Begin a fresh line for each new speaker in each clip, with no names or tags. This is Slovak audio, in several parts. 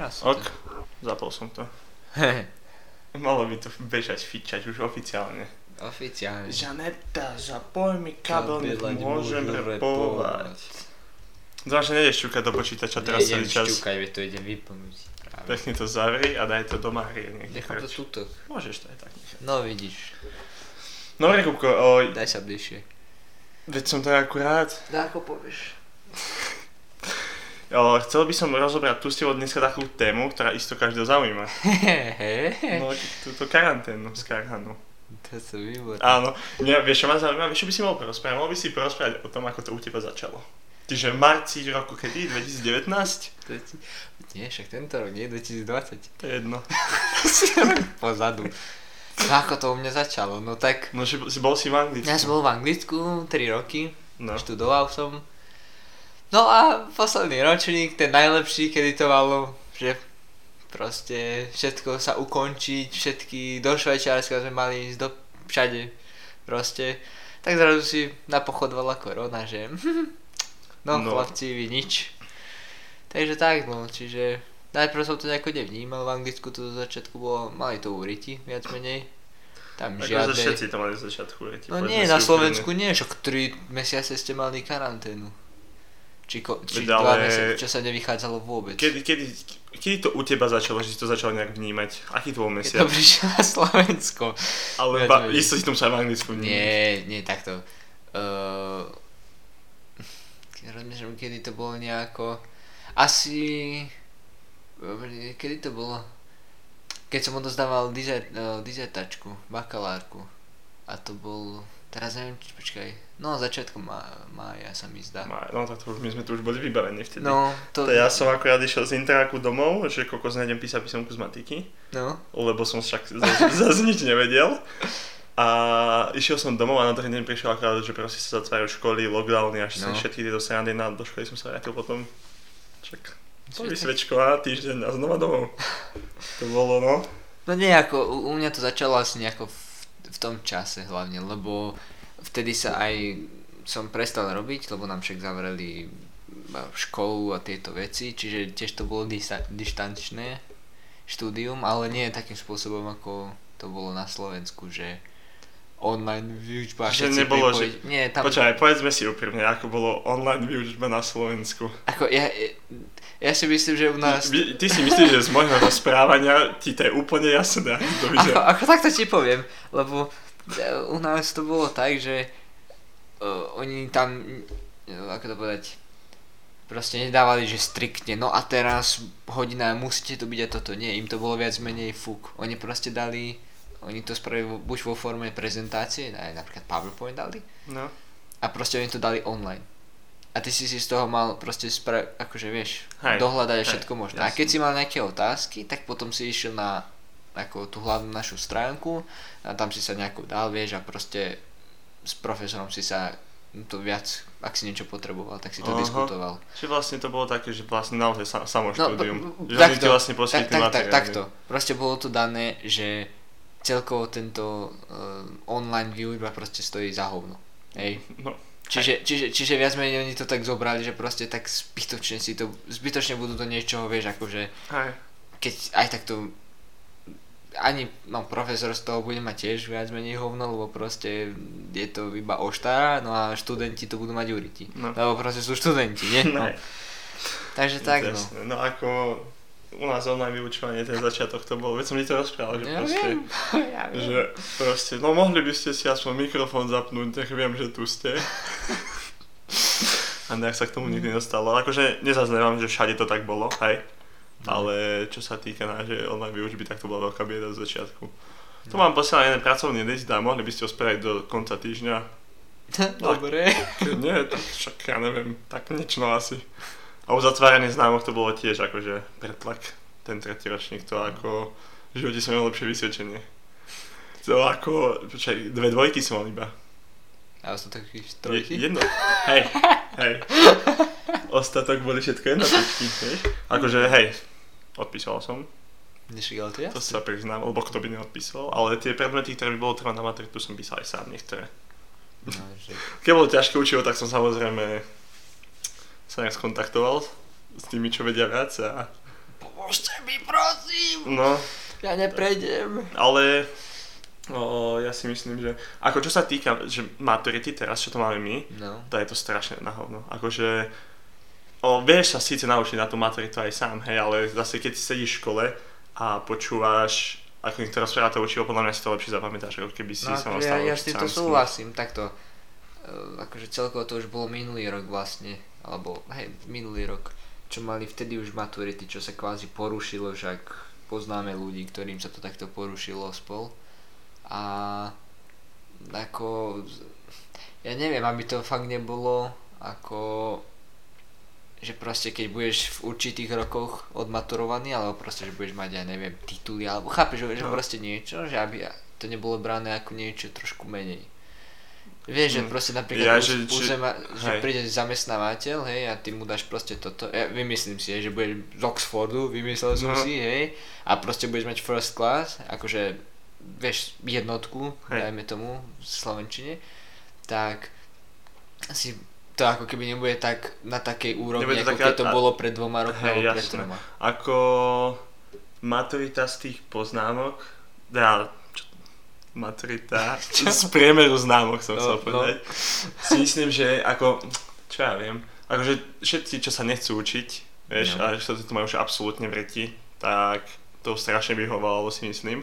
Asi
Ok, zapol som to. Malo by to bežať, fičať už oficiálne.
Oficiálne.
Žaneta, zapoj mi kabel, nech
Kabelať
môžem
môžu
repovať. Zvlášť, že nejdeš šťukať do počítača teraz
Nejdem
celý čas.
šťukať, veď to ide vyplnúť. Práve.
Pekne to zavri a daj to do Márie niekde.
Nechám to tuto.
Môžeš to aj tak nechať.
No vidíš,
Dobre, Kupko, oj,
daj sa bližšie.
veď som to akurát.
Dá ako povieš.
Chcel by som rozobrať tu s tebou dneska takú tému, ktorá isto každého zaujíma. No, túto karanténu skarhanú.
To sú výborné.
Áno, mňa, vieš čo ma zaujíma, vieš čo by si mohol porozprávať? Mohol by si porozprávať o tom, ako to u teba začalo. Tyže v marci roku kedy? 2019?
To je- Nie, však tento rok, nie 2020.
To je jedno.
Pozadu. No ako to u mňa začalo? No tak,
No, že si bol si v Anglicku.
ja som bol v Anglicku 3 roky,
No.
študoval som. No a posledný ročník, ten najlepší, kedy to malo, že proste všetko sa ukončiť, všetky do Švajčiarska sme mali ísť do všade, proste. Tak zrazu si napochodovala korona, že no,
No.
chlapci, vy nič. Takže tak, no, čiže najprv som to nejako nevnímal, v Anglicku to do začiatku bolo, mali to úriti, viac menej. Tam
Akože
žiadne...
všetci to mali z začiatku. viete,
No nie, na. Slovensku nie, však 3 mesiace ste mali karanténu. Či, ko, či
Veď
2
ale-
mesiace, čo sa nevychádzalo vôbec.
Kedy, kedy, kedy to u teba začalo, že si to začal nejak vnímať? Aký to bol
Keď
mesiac?
to prišiel na Slovensko.
Ale
Ja
ba, isto si to musel v Anglicku vnímať.
Nie, nie, takto. Uh, rozmýšľam, kedy to bolo nejako... Asi... Kedy to bolo? Keď som odozdával uh, dizertačku, bakalárku. A to bol... Teraz neviem, či počkaj. No, začiatkom má, mája sa mi zdá.
Ma- No tak to už, my sme tu už boli vybavení vtedy.
No, to...
To ja som akorát išiel z interáku domov, že kokos nejdem písať písomku z matiky,
No,
lebo som však zase, nič nevedel. A išiel som domov a na druhý deň prišiel akorát, že proste sa zatvárajú školy, lockdowny, až no. Všetky tieto srandy na, do školy som sa vrátil potom. Však to vysvečko a týždeň a znova domov. To bolo no.
No nejako, u, u mňa to začalo asi nejako v, v tom čase hlavne, lebo vtedy sa aj som prestal robiť, lebo nám však zavreli a, školu a tieto veci, čiže tiež to bolo dista- dištančné štúdium, ale nie takým spôsobom, ako to bolo na Slovensku, že online výučba,
Že nebolo,
pripojiť. Nie, tam,
Počkaj, povedzme si úprimne, ako bolo online výučba na Slovensku.
ako ja, ja si myslím, že u nás...
Vy- Ty si myslíš, že z môjho rozprávania ti to je úplne jasné. Že...
Ako, ako takto ti poviem, lebo e, u nás to bolo tak, že uh, oni tam, uh, ako to povedať, proste nedávali, že striktne, no a teraz hodina musíte to byť a toto, nie, im to bolo viac menej fúk. Oni proste dali, oni to spravili buď vo forme prezentácie, aj napríklad PowerPoint dali,
No.
a proste oni to dali online. A ty si si z toho mal proste spra- akože vieš,
Hej,
dohľadať
hej,
všetko možné. A
jasne.
keď si mal nejaké otázky, tak potom si išiel na ako tú hlavnú našu stránku a tam si sa nejako dal, vieš, a proste s profesorom si sa to viac, ak si niečo potreboval, tak si to
Aha.
diskutoval.
Čiže vlastne to bolo také, že vlastne naozaj sa, samo
No,
štúdium.
b-
že ti
takto,
vlastne
tak, tak, tak, takto. Proste bolo to dané, že celkovo tento uh, online výučba proste stojí za hovno. Hej.
No,
Čiže, čiže, čiže viac menej oni to tak zobrali, že proste tak zbytočne si to, zbytočne budú do niečoho, vieš, akože
hej.
keď aj takto ani no, profesor z toho bude mať tiež viac menej hovno, lebo proste je to iba oštá, no a študenti to budú mať uriti.
No.
Lebo proste sú študenti, nie? No.
Ne,
Takže tak, no.
no ako u nás online vyučovanie, ten začiatok to bol, veď som ti to rozprával, že
Ja
proste,
viem, ja viem.
že proste, no mohli by ste si aspoň mikrofón zapnúť, nech viem, že tu ste. A nejak sa k tomu nikdy nestalo. Akože nezaznávam, že všade to tak bolo, hej.
No.
Ale čo sa týka nášho online výučby, tak to bola veľká bieda z začiatku. Tu mám posielaný jeden pracovný list a mohli by ste ho spraviť do konca týždňa.
Dobre.
Keď nie, tak však ja neviem, tak niečo asi. A u zatváraných známok to bolo tiež akože pretlak, ten tretí ročník, to ako v živote som mal lepšie vysvedčenie. To ako, počkaj, dve dvojky som mal iba.
Sú takých
Je,
trojky?
jedno, hej, hej. Ostatok boli všetko jednotečky, vieš. Akože hej, odpísal som,
Nešiel to
to
jasne.
sa priznám, lebo kto by neodpísal, ale tie predmety, ktoré by bolo treba na maturitu, som písal aj sám niektoré.
No, že...
Keď bolo ťažké učivo, tak som samozrejme sa nejak skontaktoval s tými, čo vedia viac a
pomôžte mi, prosím.
No,
Ja neprejdem.
ale o, ja si myslím, že ako čo sa týka, že maturity teraz, čo to máme my,
No.
to je to strašne na hovno. Akože, o, vieš sa síce naučiť na tú maturitu aj sám, hej, ale zase keď sedíš v škole a počúvaš, ako niekto rozpráva to učivo, podľa mňa si to lepšie zapamätáš, ako keby si
No,
sa
ja, ja s týmto súhlasím, takto. e, Akože celkovo to už bolo minulý rok vlastne, alebo hej, minulý rok, čo mali vtedy už maturity, čo sa kvázi porušilo, však poznáme ľudí, ktorým sa to takto porušilo spol. A ako, ja neviem, aby to fakt nebolo ako že proste keď budeš v určitých rokoch odmaturovaný, alebo proste, že budeš mať, ja neviem, tituly, alebo chápeš, že, že
No.
proste niečo, že aby to nebolo brané ako niečo trošku menej. Vieš, že
Mm.
proste napríklad
Ja, že-
že,
že-
uzema, že
hej.
príde zamestnávateľ, hej, a ty mu dáš proste toto, ja vymyslím si, hej, že budeš z Oxfordu, vymyslel som
No.
si, hej, a proste budeš mať first class, akože, vieš, jednotku,
Hej.
dajme tomu, v Slovenčine, tak asi to ako keby nebude tak na takej úrovni,
Nebude to
ako
také-
keď to
a-
bolo pred dvoma rokmi,
Hej,
alebo pred troma.
Ako maturita z tých poznámok, teda, čo, maturita z priemeru známok som
No,
chcel
no.
povedať, si myslím, že ako, čo ja viem, akože všetci, čo sa nechcú učiť, vieš,
No.
a čo to majú už absolútne v reti, tak to strašne vyhovovalo si myslím.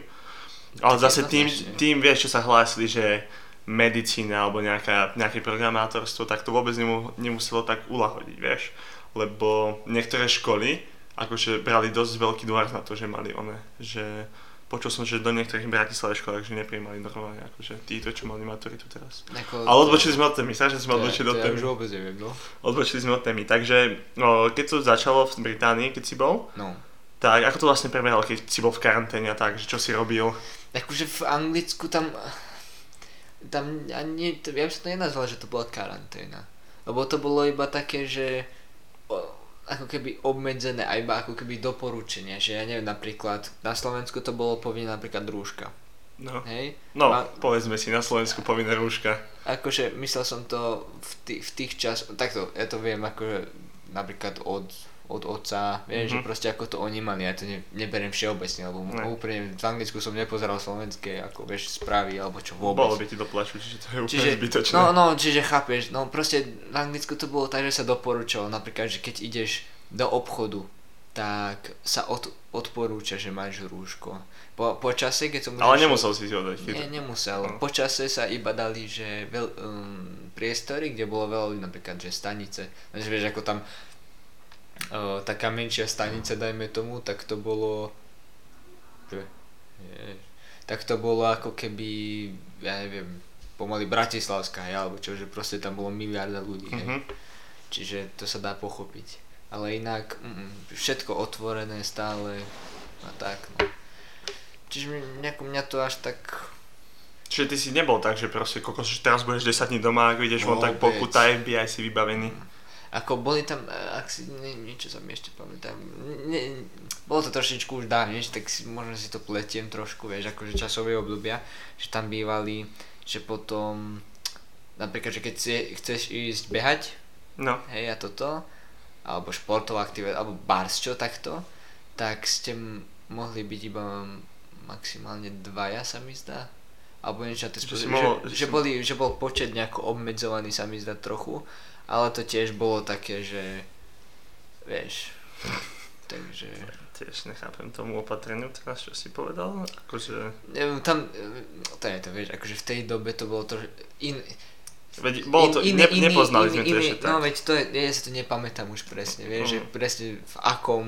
Ale zase tým, tým, vieš, čo sa hlásili, že medicína alebo nejaká, nejaké programátorstvo, tak to vôbec nemu, nemuselo tak ulahodiť, vieš. Lebo niektoré školy akože brali dosť veľký dôraz na to, že mali one, že počul som, že do niektorých Bratislave školách, že neprijímali normálne, akože títo, čo mali maturitu teraz.
Ako,
Ale odbočili sme od témy, strašne sme odbočili od
ja
témy.
už vôbec neviem, no.
Odbočili sme od témy, takže no, keď to začalo v Británii, keď si bol,
No.
Tak ako to vlastne prebiehalo, keď si bol v karanténe a tak, že čo si robil?
Akože v Anglicku tam... Tam ani, ja by som to nenazval, že to bola karanténa. Lebo to bolo iba také, že ako keby obmedzené a iba ako keby doporučenia, že ja neviem, napríklad na Slovensku to bolo povinné napríklad rúška,
No,
hej?
no
A-
povedzme si, na Slovensku povinné rúška.
Akože myslel som to v, tých, v tých čas, takto, ja to viem akože napríklad od, od otca, vieš,
Mhm.
že proste ako to oni mali, ja to ne, neberiem všeobecne, lebo
Ne.
úplne v Anglicku som nepozeral slovenské, ako vieš, správy, alebo čo
Bolo
vôbec.
by ti doplaču, čiže to je úplne
Čiže,
zbytočné.
no, no, čiže chápeš, no proste v Anglicku to bolo tak, že sa doporučovalo, napríklad, že keď ideš do obchodu, tak sa od, odporúča, že máš rúško. Po, po čase, keď som
Ale nemusel si si ho dať.
nie, nemusel.
No.
Po čase sa iba dali, že veľ, um, priestory, kde bolo veľa ľudí, napríklad, že stanice. Takže vieš, ako tam uh, taká menšia stanica, dajme tomu, tak to bolo... Že, je, tak to bolo ako keby, ja neviem, pomaly Bratislavská, hej, alebo čo, že proste tam bolo miliarda ľudí, hej.
Mhm.
Čiže to sa dá pochopiť. Ale inak, mm, všetko otvorené stále a tak, no. Čiže nejako mňa to až tak
Čiže ty si nebol tak, že proste kokos, že teraz budeš 10 dní doma, ak ideš von, tak
Vôbec.
pokuta FBI si vybavený.
Ako boli tam, e, ak si, nie, niečo sa mi ešte pamätám, ne, bolo to trošičku už dávnejšie, tak si, možno si to pletiem trošku, vieš, akože časové obdobia, že tam bývali, že potom, napríklad, že keď si, chceš ísť behať,
No,
hej, a toto, alebo športová aktivita, alebo bars, čo takto, tak ste mohli byť iba maximálne dvaja, sa mi zdá. Alebo niečo na tej
Že
spôsob,
si
že,
mohol-
že,
si-
boli, že bol počet nejako obmedzovaný, sa mi zdá trochu, ale to tiež bolo také, že vieš, takže
tiež nechápem tomu opatreniu teraz, čo si povedal. Akože,
tam, to je to, vieš, akože v tej dobe to bolo to, in,
veď, bolo to, ne, nepoznali sme to ešte tak.
No veď to je, ja sa to nepamätám už presne, vieš, že
Mhm.
presne v akom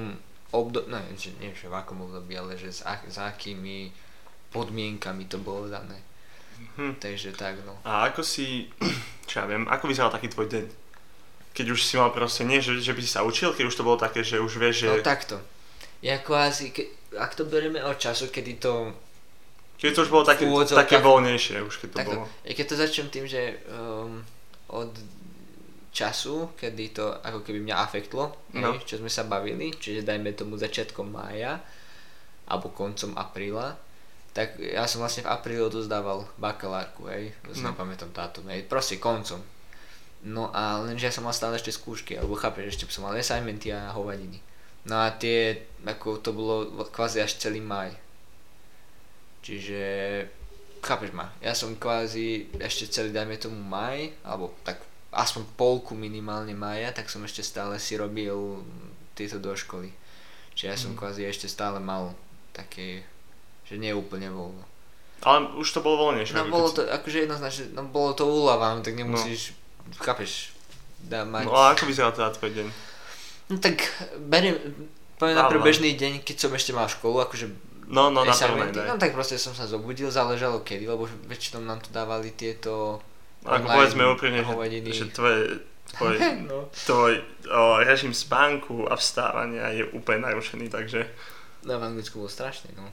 období, no že nie že v akom období, ale že s, ak, s akými podmienkami to bolo dané.
Hm.
Takže tak no.
A ako si, čo ja viem, ako vyzeral taký tvoj deň? Keď už si mal proste, nie, že, že by si sa učil, keď už to bolo také, že už vieš, že...
No takto. Ja kvázi, ke, ak to berieme od času, kedy to
keď to už bolo také,
v úvodzovkách-
také voľnejšie, už keď to
Takto,
bolo.
ja keď to začnem tým, že um, od času, kedy to ako keby mňa afektlo,
No.
hej, čo sme sa bavili, čiže dajme tomu začiatkom mája, alebo koncom apríla, tak ja som vlastne v apríli odozdával bakalárku, hej, to si
No.
nepamätám táto, hej, proste koncom. No a lenže ja som mal stále ešte skúšky, alebo chápeš, ešte som mal assignmenty a hovadiny. No a tie, ako to bolo kvázi až celý maj. Čiže, chápeš ma, ja som kvázi ešte celý, dajme tomu maj, alebo tak aspoň polku minimálne maja, tak som ešte stále si robil tieto do školy. Čiže ja som mm. kvázi ešte stále mal také, že nie úplne voľno.
Ale už to bolo voľnejšie.
No bolo to, akože jednoznačne, no bolo to úľava, no tak nemusíš, no. Chápeš, dá mať...
No a ako vyzerá teda tvoj deň?
No tak beriem, poviem na bežný deň, keď som ešte mal školu, akože
No, no, na
no tak proste som sa zobudil, záležalo kedy, lebo väčšinou nám tu dávali tieto
Ako povedzme úprimne, že, že tvoje, tvoj, no. tvoj o, režim spánku a vstávania je úplne narušený, takže...
No v Anglicku bolo strašne, no.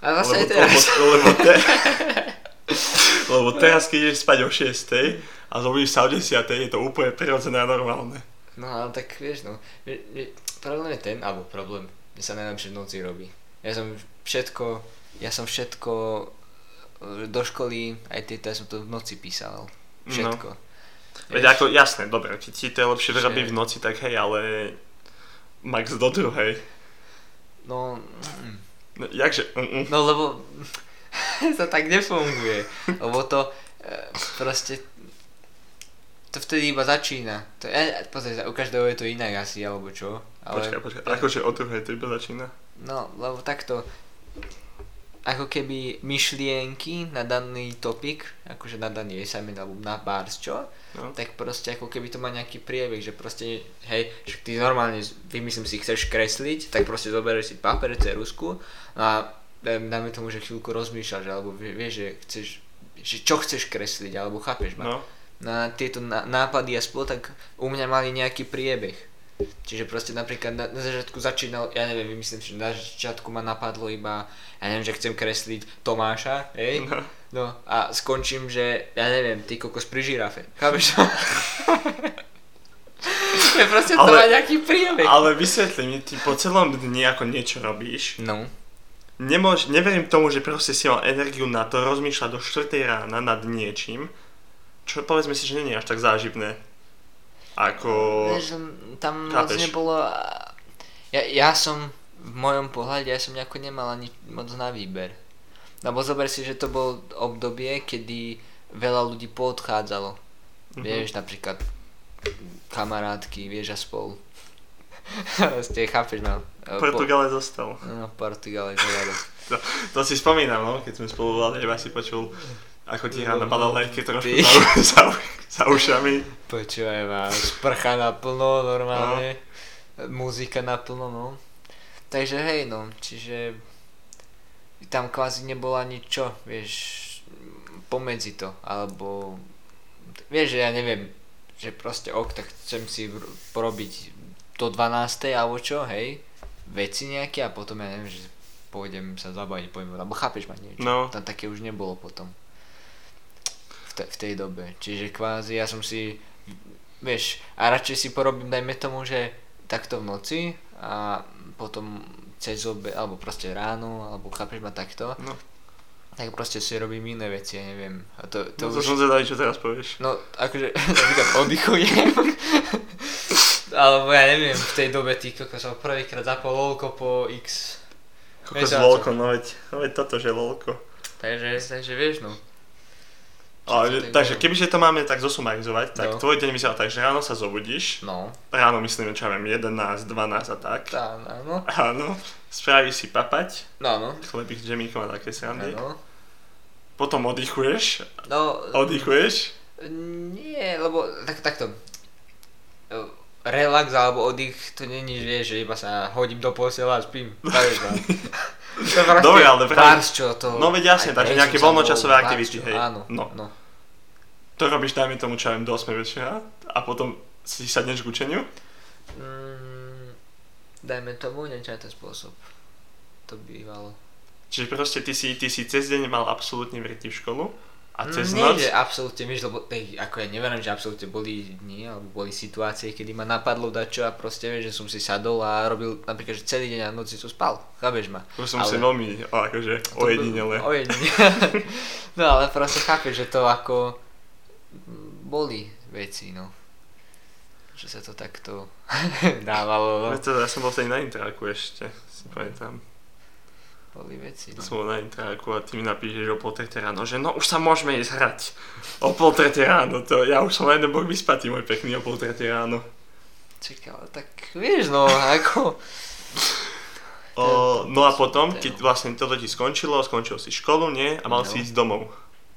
A vlastne lebo, aj teraz.
Lebo, lebo, te, lebo teraz, keď ideš spať o 6 a zobudíš sa o 10 je to úplne prirodzené a normálne.
No ale tak vieš, no. Problém je ten, alebo problém, mne sa najlepšie v noci robí. Ja som všetko, ja som všetko e, do školy, aj tieto, ja som to v noci písal. Všetko. No.
Veď ako, jasné, dobre, keď ti to je lepšie že... v noci, tak hej, ale max do druhej.
No...
no jakže?
Mm-mm. No lebo to tak nefunguje. Lebo to e, proste to vtedy iba začína. To je, pozri sa, u každého je to inak asi, alebo čo.
Ale... Počkaj, počkaj, akože o druhej to iba začína?
No, lebo takto, ako keby myšlienky na daný topik, akože na daný assignment alebo na bars, čo? No. Tak proste ako keby to má nejaký priebeh, že proste, hej, že ty normálne, vymyslím si, chceš kresliť, tak proste zoberieš si papier, cerusku a dáme tomu, že chvíľku rozmýšľaš, alebo vieš, že chceš, že čo chceš kresliť, alebo chápeš ma. No na tieto nápady a spol, tak u mňa mali nejaký priebeh. Čiže proste napríklad na, na začiatku začínal, ja neviem, vymyslím si, že na začiatku ma napadlo iba, ja neviem, že chcem kresliť Tomáša, hej? No. no a skončím, že, ja neviem, ty kokos pri žirafe. Chápeš je proste ale, to má nejaký priebeh.
Ale vysvetli mi, ty po celom dni ako niečo robíš.
No.
Nemôž, neverím tomu, že proste si mal energiu na to rozmýšľať do 4 rána nad niečím, čo povedzme si, že nie je až tak záživné. Ako...
Vieš, tam moc nebolo... Ja, ja som v mojom pohľade, ja som nejako nemal ani moc na výber. Lebo zober si, že to bol obdobie, kedy veľa ľudí poodchádzalo. Mm-hmm. Vieš, napríklad kamarátky, vieš a spolu. Ste chápeš, no.
Portugale po... zostal.
No, Portugale zostal.
to, to si spomínam, no, keď sme spolu volali, iba si počul ako ti ráno padal lajky trošku za, za, za ušami.
Počúvaj ma, sprcha naplno normálne, no. muzika naplno, no. Takže hej, no, čiže tam kvázi nebolo ani čo, vieš, pomedzi to, alebo vieš, že ja neviem, že proste ok, tak chcem si porobiť do 12. alebo čo, hej, veci nejaké a potom ja neviem, že pôjdem sa zabaviť, pojme, alebo chápeš ma niečo, no. tam také už nebolo potom te, v tej dobe. Čiže kvázi ja som si, vieš, a radšej si porobím, dajme tomu, že takto v noci a potom cez obe, alebo proste ráno, alebo chápeš ma takto. No. Tak proste si robím iné veci, ja neviem. A to,
to no to už... som zvedavý, čo teraz povieš.
No, akože, napríklad oddychujem. alebo ja neviem, v tej dobe ty som prvýkrát zapol lolko po x...
Kokos lolko, no veď, no veď toto, že lolko.
Takže, takže vieš, no.
Ale, takže kebyže to máme tak zosumarizovať, tak no. tvoj deň vyzerá tak, že ráno sa zobudíš.
No.
Ráno myslíme, čo ja viem, 11, 12 a tak.
Tá, áno.
Áno. Spravíš si papať.
No, no.
Chlebík s džemíkom a také srandy. Áno. Potom oddychuješ.
No.
Oddychuješ?
Nie, lebo tak, takto. Relax alebo oddych, to není, vieš, že iba sa hodím do posela a spím.
Dobre, ale
práve... čo to...
No veď jasne, takže nejaké voľnočasové aktivity, hej.
Áno, no. no.
To robíš, dajme tomu, čo ja viem, do 8 večera a potom si sadneš k učeniu?
Mm, dajme tomu, niečo ten spôsob. To bývalo.
Čiže proste ty si, ty si cez deň mal absolútne vriti v školu? A
mm, cez noc? Nie, že absolútne, vieš, lebo tej, ako ja neverím, že absolútne boli dni, alebo boli situácie, kedy ma napadlo dať čo a proste vieš, že som si sadol a robil napríklad, že celý deň a noci som spal, chápeš ma.
Už som ale, si veľmi, akože, ojedinele.
Ojedinele. no ale proste chápeš, že to ako boli veci, no. že sa to takto dávalo.
No. To, ja som bol vtedy na intráku ešte, si pamätám.
Boli veci, no.
som na intráku a ty mi napíšeš o pol tretej ráno, že no už sa môžeme ísť hrať. O pol tretej ráno, to ja už som jeden bok vyspatý, môj pekný, o pol tretej ráno.
Čakaj, ale tak vieš no, ako...
O, no a potom,
to-
keď vlastne toto ti skončilo, skončil si školu, nie? A mal
No.
si ísť domov.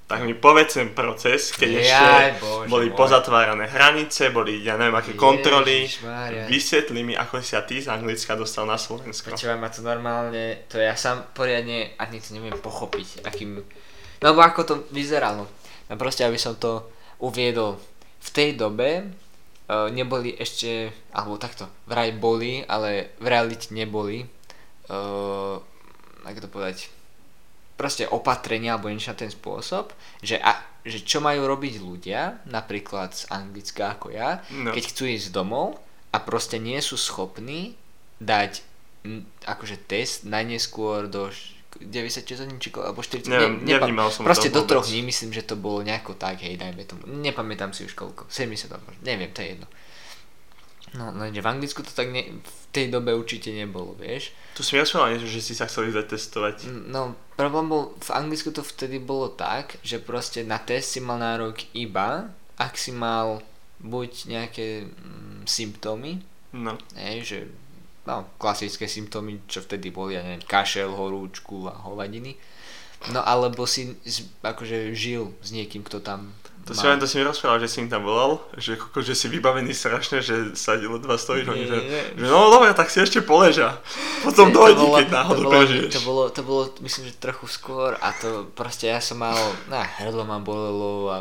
Tak mi povedz ten proces, keď
Jaj,
ešte
Bože
boli
môj.
pozatvárané hranice, boli, ja neviem, aké kontroly.
Ježišmária.
Vysvetli mi, ako si sa ty z Anglicka dostal na Slovensko.
Počúvaj ma to normálne, to ja sám poriadne ani to neviem pochopiť, akým... No lebo ako to vyzeralo. No proste, aby som to uviedol. V tej dobe uh, neboli ešte, alebo takto, vraj boli, ale v realite neboli. Uh, ako to povedať? Proste opatrenia alebo niečo na ten spôsob, že, a, že čo majú robiť ľudia, napríklad z Anglicka ako ja,
No.
keď chcú ísť domov a proste nie sú schopní dať m, akože test najneskôr do š- 96 hodín či alebo 40
Neviem,
ne-
nevnímal som
Proste do troch dní myslím, že to bolo nejako tak, hej, dajme tomu. Nepamätám si už koľko, 70 alebo neviem, to je jedno. No, lenže v Anglicku to tak ne, v tej dobe určite nebolo, vieš.
Tu si mi rozprával niečo, že si sa chcel ísť zatestovať.
No, problém bol, v Anglicku to vtedy bolo tak, že proste na test si mal nárok iba, ak si mal buď nejaké mm, symptómy,
No.
hej, že no, klasické symptómy, čo vtedy boli, ja neviem, kašel, horúčku a hovadiny. No alebo si akože žil s niekým, kto tam
To si, len, to si mi rozprával, že si im tam volal, že, koko, že si vybavený strašne, že sa ledva stojíš,
Nie,
že,
nie.
že no dobre, tak si ešte poleža. Potom
bolo-
keď náhodou
to bolo,
prežiješ.
to bolo, to bolo, myslím, že trochu skôr a to proste ja som mal, na hrdlo ma bolelo a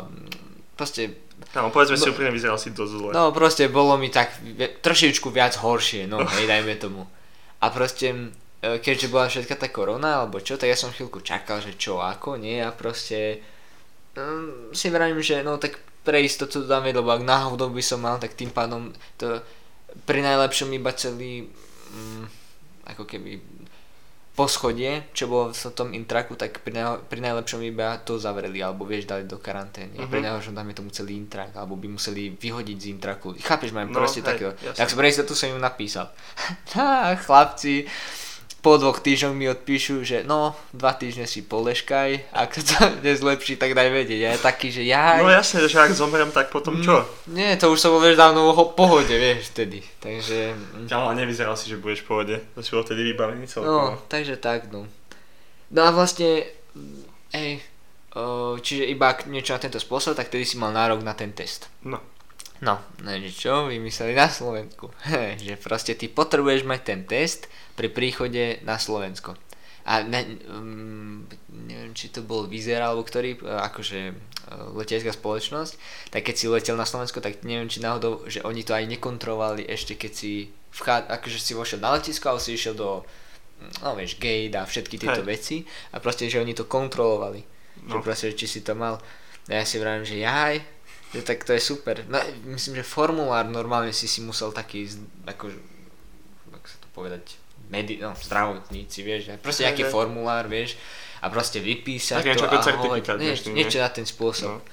proste,
Kámo, povedzme si
No-
úprimne, vyzeral si dosť zle.
no proste bolo mi tak trošičku viac horšie, no hej, dajme tomu. A proste, e, keďže bola všetka tá korona, alebo čo, tak ja som chvíľku čakal, že čo, ako, nie, a proste um, si vravím, že no tak pre istotu dáme, lebo ak náhodou by som mal, tak tým pádom to pri najlepšom iba celý um, ako keby poschodie, čo bolo v tom intraku, tak pri, naj, pri najlepšom iba to zavreli, alebo vieš, dali do karantény.
Mhm.
Pri najhoršom dáme tomu celý intrak, alebo by museli vyhodiť z intraku. Chápeš, mám
No,
proste
hej,
takého. Tak som istotu som im napísal. Tá, chlapci, po dvoch týždňoch mi odpíšu, že no, dva týždne si poleškaj, ak sa to nezlepší, tak daj vedieť. Ja taký, že ja...
No jasne, že ak zomrem, tak potom čo?
Nie, to už som bol vieš dávno v ho- pohode, vieš, vtedy. Takže... mm,
Kámo, ale nevyzeral si, že budeš v pohode. To si bol vtedy vybavený celkom.
No, takže tak, no. No a vlastne, mm, ej, o, čiže iba niečo na tento spôsob, tak tedy si mal nárok na ten test.
No.
No, no že čo vymysleli na Slovensku? že proste ty potrebuješ mať ten test pri príchode na Slovensko. A ne, um, neviem, či to bol Vizer alebo ktorý, e, akože e, letecká spoločnosť, tak keď si letel na Slovensko, tak neviem, či náhodou, že oni to aj nekontrolovali ešte keď si vchá, akože si vošiel na letisko, ale si išiel do mm, no vieš, gate a všetky tieto
Hej.
veci a proste, že oni to kontrolovali. Že
No.
proste, či si to mal. A ja si vravím, že jaj, že tak to je super. No, myslím, že formulár normálne si si musel taký, ako, ako sa to povedať, medi- no, zdravotníci, vieš, proste nejaký formulár, vieš, a proste vypísať
Tak
to a hovoriť,
dnešný,
nie,
nie?
niečo na ten spôsob.
No.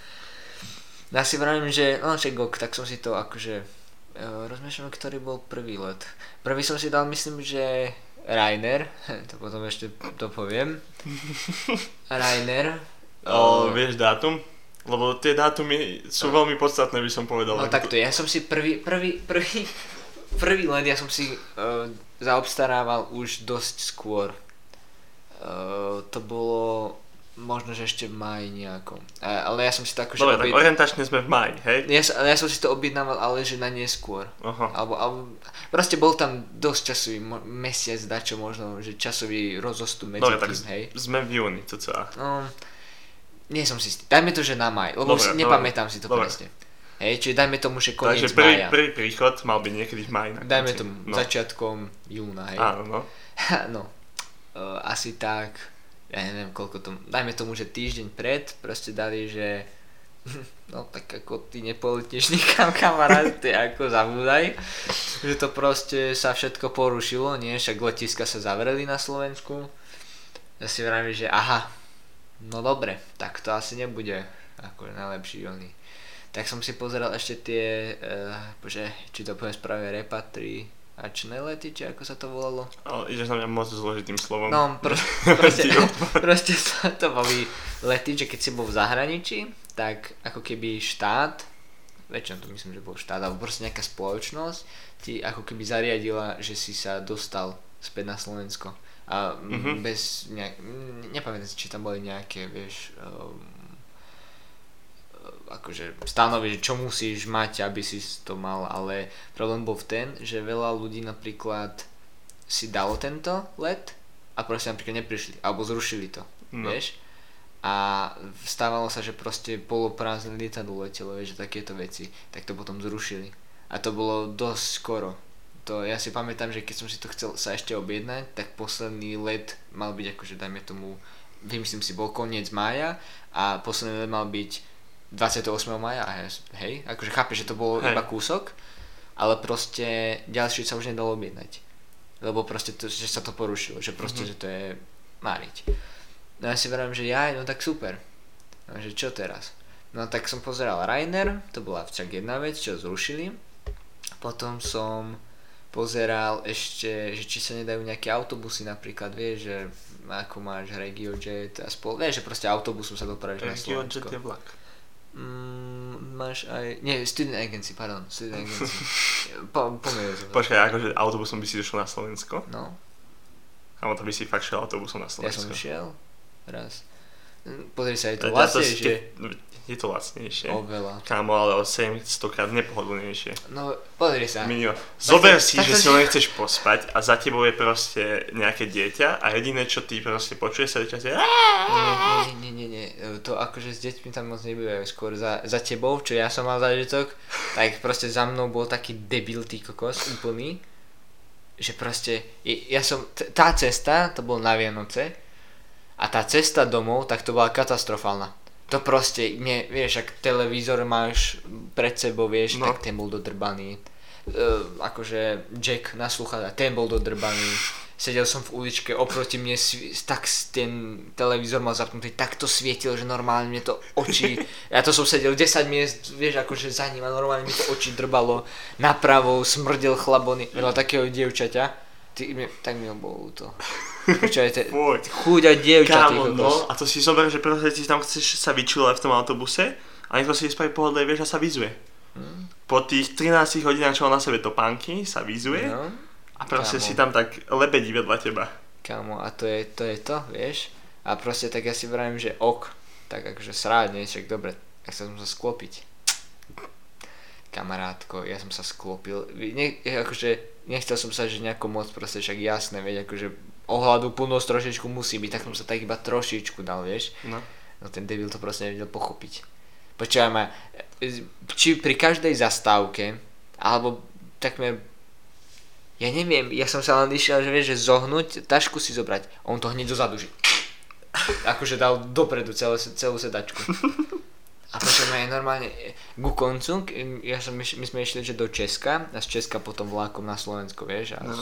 No. Si vravím, že no čak ok, tak som si to akože uh, rozmýšľam, ktorý bol prvý let. Prvý som si dal, myslím, že Rainer, to potom ešte to poviem. Rainer.
O,
eh,
vieš dátum? Lebo tie dátumy sú veľmi podstatné, by som povedal.
No takto, ja som si prvý, prvý, prvý, prvý let, ja som si uh, zaobstarával už dosť skôr. Uh, to bolo možno, že ešte v maji nejakom. Uh, ale ja som si to akože
Dobre, tak
objednal-
orientačne sme v maji, hej?
ja, ja som si to objednával, ale že na neskôr.
Aha.
Alebo, alebo proste bol tam dosť časový, mo- mesiac, dačo možno, že časový rozostup medzi
Dobre, tak
tým, hej.
sme v júni, to celá.
No, nie som si istý. Dajme to, že na maj, lebo
Dobre,
si,
dobre,
nepamätám si to
dobre.
presne. Hej, čiže dajme tomu, že koniec
Takže prvý,
maja.
prvý príchod mal byť niekedy v maji.
Dajme tomu
no.
začiatkom júna, hej.
Áno, no.
no, uh, asi tak, ja neviem koľko tomu, dajme tomu, že týždeň pred, proste dali, že no tak ako ty nepoletneš nikam kamarát, ty ako zabúdaj, že to proste sa všetko porušilo, nie, však letiska sa zavreli na Slovensku. Ja si vravím, že aha, no dobre, tak to asi nebude ako najlepší oný. tak som si pozeral ešte tie, uh, bože, či to poviem správne, repatri, ačné lety, či ako sa to volalo?
Ale ideš na mňa moc zložitým slovom.
No, pr- proste, proste sa to boli lety, že keď si bol v zahraničí, tak ako keby štát, väčšinou to myslím, že bol štát, alebo proste nejaká spoločnosť, ti ako keby zariadila, že si sa dostal späť na Slovensko. A mm-hmm. bez nejak, nepamätám si, či tam boli nejaké, vieš, um, akože stanoviť, že čo musíš mať, aby si to mal, ale problém bol v ten, že veľa ľudí napríklad si dalo tento let a proste napríklad neprišli, alebo zrušili to, no. vieš. A stávalo sa, že proste poloprázdne lietadlo letelo, vieš, že takéto veci, tak to potom zrušili. A to bolo dosť skoro, to ja si pamätám, že keď som si to chcel sa ešte objednať, tak posledný let mal byť akože dajme tomu, vymyslím si, bol koniec mája a posledný let mal byť 28. maja a hej, akože chápe, že to bolo hej. iba kúsok, ale proste ďalšie sa už nedalo objednať. Lebo proste to, že sa to porušilo, že proste, mm-hmm. že to je máriť. No ja si verím, že ja, no tak super. No, že čo teraz? No tak som pozeral Rainer, to bola však jedna vec, čo zrušili. Potom som pozeral ešte, že či sa nedajú nejaké autobusy napríklad, vieš, že ako máš RegioJet a spol, vieš, že proste autobusom sa dopravíš na Slovensko.
RegioJet je vlak.
Mm, máš aj, nie, student agency, pardon, student agency. po, som.
Počkaj, akože autobusom by si došiel na Slovensko?
No.
Alebo to by si fakt šiel autobusom na Slovensko?
Ja som šiel, raz. Pozri sa, je to vlastne, že
je to lacnejšie.
Oveľa.
Kámo, ale o 700 krát nepohodlnejšie.
No, pozri sa.
Minio. Zober si, že si ho nechceš pospať a za tebou je proste nejaké dieťa a jediné, čo ty proste počuješ sa čas je
nie, nie, nie, nie, to akože s deťmi tam moc nebývajú, skôr za, za tebou, čo ja som mal zážitok, tak proste za mnou bol taký debil tý kokos úplný, že proste, ja som, tá cesta, to bol na Vianoce, a tá cesta domov, tak to bola katastrofálna to proste, nie, vieš, ak televízor máš pred sebou, vieš, no. tak ten bol dodrbaný. Uh, akože Jack na sluchadla, ten bol dodrbaný. Sedel som v uličke, oproti mne tak ten televízor mal zapnutý, tak to svietil, že normálne mne to oči, ja to som sedel 10 miest, vieš, akože za ním a normálne mi to oči drbalo, napravo smrdel chlabony, veľa takého dievčaťa Ty, mi, tak mi bolo to. Počujete, chúďa dievča,
Kámo, no, a to si zober, že proste si tam chceš sa vyčúľať v tom autobuse a niekto si spraví pohodlé, vieš, a sa vyzuje. Hmm. Po tých 13 hodinách, čo mal na sebe topánky, sa vyzuje no. a proste Kámo. si tam tak lebedí vedľa teba.
Kámo, a to je, to je to, vieš? A proste tak ja si vravím, že ok, tak akože srádne, však dobre, ja sa sa sklopiť. Kamarátko, ja som sa sklopil, ne, akože nechcel som sa, že nejako moc proste však jasné, veď akože ohľadu plnosť trošičku musí byť, tak som sa tak iba trošičku dal, vieš. No. No ten debil to proste nevedel pochopiť. Počúvaj ma, či pri každej zastávke, alebo takmer, ja neviem, ja som sa len išiel, že vieš, že zohnúť, tašku si zobrať. On to hneď dozadu, že akože dal dopredu celé, celú sedačku. A potom aj normálne ku koncu, ja som, my sme išli že do Česka a z Česka potom vlákom na Slovensko, vieš. A no,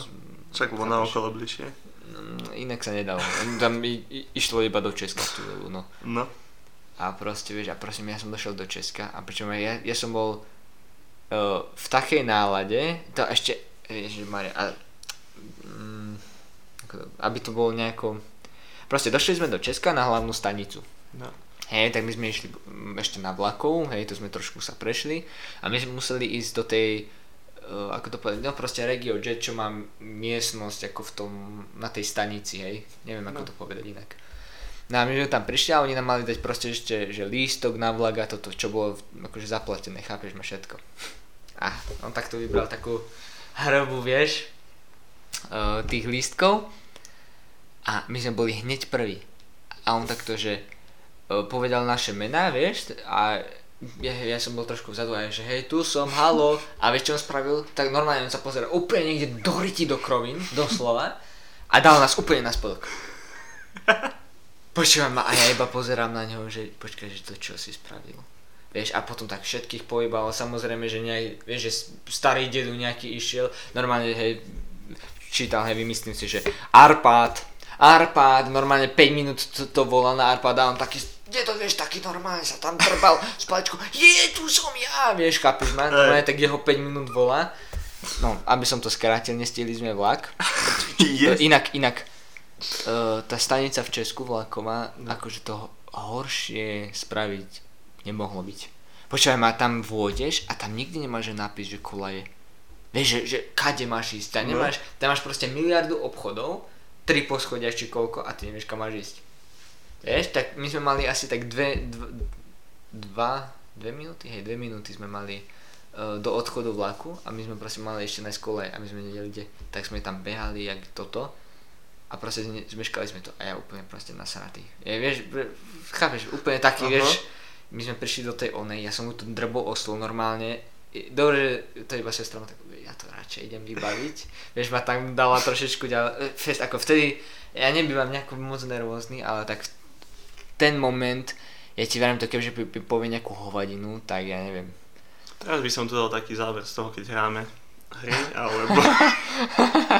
však bolo na okolo bližšie.
Mm, inak sa nedalo. Tam i, i, išlo iba do Česka tú dobu, no.
No.
A proste, vieš, a prosím, ja som došiel do Česka a pričom ja, ja som bol uh, v takej nálade, to ešte, ježišmarja, a, um, aby to bolo nejako, proste došli sme do Česka na hlavnú stanicu.
No.
Hej, tak my sme išli ešte na vlakov, hej, to sme trošku sa prešli a my sme museli ísť do tej, uh, ako to povedať, no proste Regio Jet, čo má miestnosť ako v tom, na tej stanici, hej, neviem ako no. to povedať inak. No a my sme tam prišli a oni nám mali dať proste ešte, že lístok na vlak a toto, čo bolo akože zaplatené, chápeš ma všetko. A on takto vybral takú hrobu, vieš, uh, tých lístkov a my sme boli hneď prví. A on takto, že povedal naše mená, vieš, a ja, ja som bol trošku vzadu a že hej, tu som, halo, a vieš čo on spravil? Tak normálne on sa pozeral úplne niekde do ryti do krovín, doslova, a dal nás úplne na spodok. Počúvam ma a ja iba pozerám na neho, že počkaj, že to čo si spravil. Vieš, a potom tak všetkých pojebal, samozrejme, že nejak, vieš, že starý dedu nejaký išiel, normálne, hej, čítal, hej, vymyslím si, že Arpád, Arpád, normálne 5 minút to, to volal na Arpád a on taký kde to vieš, taký normálne sa tam trbal s palečkou, je, tu som ja, vieš, chápeš ma, normálne tak jeho 5 minút volá. No, aby som to skrátil, nestihli sme vlak.
Yes.
Inak, inak, uh, tá stanica v Česku vlaková, akože to horšie spraviť nemohlo byť. Počúvaj ma, tam vôjdeš a tam nikdy nemáš že nápis, že kolaje. Vieš, že, že kade máš ísť, tam
No.
nemáš, tam máš proste miliardu obchodov, tri poschodia či koľko a ty nevieš kam máš ísť. Vieš, tak my sme mali asi tak dve, dv, dva, dve minúty, hej, dve minúty sme mali uh, do odchodu vlaku a my sme proste mali ešte nájsť kolej a my sme nevedeli kde, tak sme tam behali jak toto. A proste ne- zmeškali sme to. A ja úplne proste nasratý. Ja, vieš, chápeš, úplne taký,
Aha.
vieš, my sme prišli do tej onej, ja som mu tu drbol oslo normálne, dobre, to iba sestra ma tak, ja to radšej idem vybaviť, vieš, ma tam dala trošičku ďalej, e, fest, ako vtedy, ja nebývam nejako moc nervózny, ale tak ten moment, ja ti verím to, keďže povie nejakú hovadinu, tak ja neviem.
Teraz by som tu dal taký záver z toho, keď hráme hry, alebo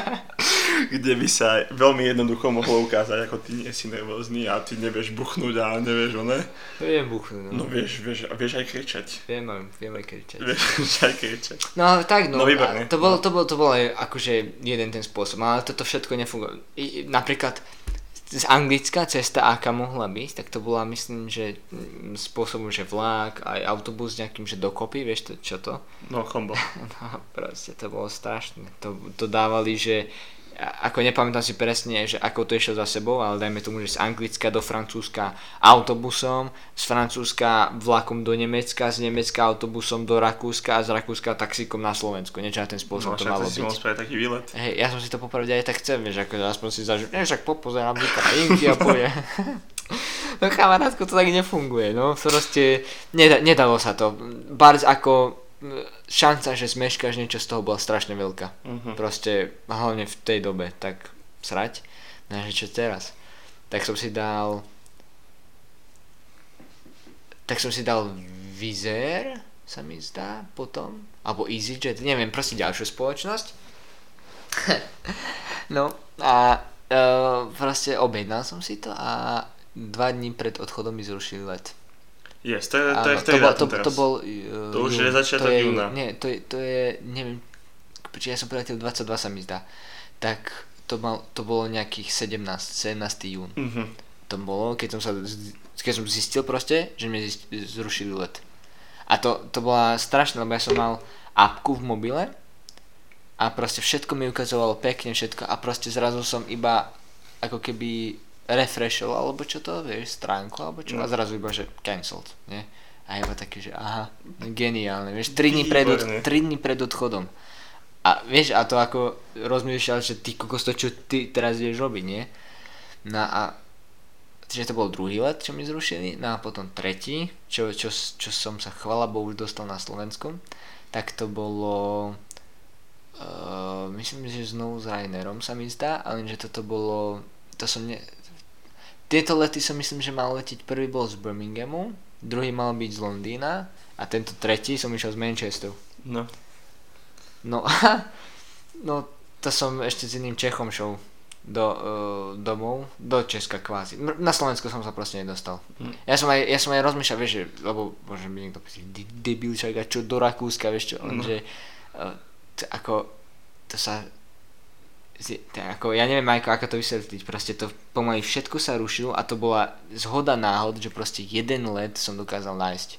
kde by sa veľmi jednoducho mohlo ukázať, ako ty nie si nervózny a ty nevieš buchnúť a nevieš one.
Viem buchnúť,
No
no.
vieš, vieš, vieš aj kričať.
Viem, viem aj kričať.
Vieš aj kričať.
No tak no,
No, výborne.
a to bol, to bol, to bol aj akože jeden ten spôsob, ale toto všetko nefunguje. I, napríklad z Anglicka cesta, aká mohla byť, tak to bola myslím, že mm, spôsobom, že vlák, aj autobus nejakým, že dokopy, vieš to, čo to?
No, kombo.
No proste to bolo strašné. To, to dávali, že ako nepamätám si presne, že ako to išiel za sebou, ale dajme tomu, že z Anglicka do Francúzska autobusom, z Francúzska vlakom do Nemecka, z Nemecka autobusom do Rakúska a z Rakúska taxíkom na Slovensku. Niečo na ten spôsob
No,
to malo
si
byť.
spraviť taký výlet.
Hej, ja som si to popravde aj tak chcel, vieš, ako aspoň si zažil, ne, však popozerám si krajinky a pôjde. no kamarátko, to tak nefunguje, no, proste neda, nedalo sa to. Barz ako šanca, že zmeškáš niečo z toho bola strašne veľká.
Mhm.
Proste, hlavne v tej dobe, tak srať. No a že čo teraz? Tak som si dal... Tak som si dal Vizer, sa mi zdá, potom. Alebo EasyJet, neviem, proste ďalšiu spoločnosť. no a uh, proste objednal som si to a dva dní pred odchodom mi zrušili let.
Yes, to je, to je v tej
bol, to, to bol uh,
To už
jún.
je začiatok
to je,
júna.
Nie, to je, to je, neviem, počkaj, ja som priletel 22 sa mi zdá. Tak to, mal, to bolo nejakých 17, 17. jún.
Mhm.
To bolo, keď som sa, keď som zistil proste, že mi zrušili let. A to, to bola strašné, lebo ja som mal apku v mobile a proste všetko mi ukazovalo pekne, všetko a proste zrazu som iba ako keby refreshol alebo čo to, vieš, stránku alebo čo a
No.
zrazu iba, že cancelled, nie? A iba taký, že aha, geniálne, vieš, 3 dní pred, od,
Výborne.
3 dní pred odchodom. A vieš, a to ako rozmýšľal, že ty kokos to, čo ty teraz ideš robiť, nie? No a Čiže to bol druhý let, čo mi zrušili, no a potom tretí, čo, čo, čo som sa chvala Bohu už dostal na Slovensku, tak to bolo, uh, myslím, že znovu s Rainerom sa mi zdá, ale že toto bolo, to som ne... Tieto lety som myslím, že mal letieť, prvý bol z Birminghamu, druhý mal byť z Londýna a tento tretí som išiel z Manchesteru.
No.
No no to som ešte s iným Čechom šol do, uh, domov, do Česka kvázi. Na Slovensku som sa proste nedostal.
Hm.
Ja som aj, ja som aj rozmýšľal, vieš, že, lebo môže mi niekto povedať, "Ty debil, čak, a čo do Rakúska, vieš čo,
No.
lenže uh, t- ako to sa ako, ja neviem ako, ako to vysvetliť, proste to pomaly všetko sa rušilo a to bola zhoda náhod, že proste jeden let som dokázal nájsť.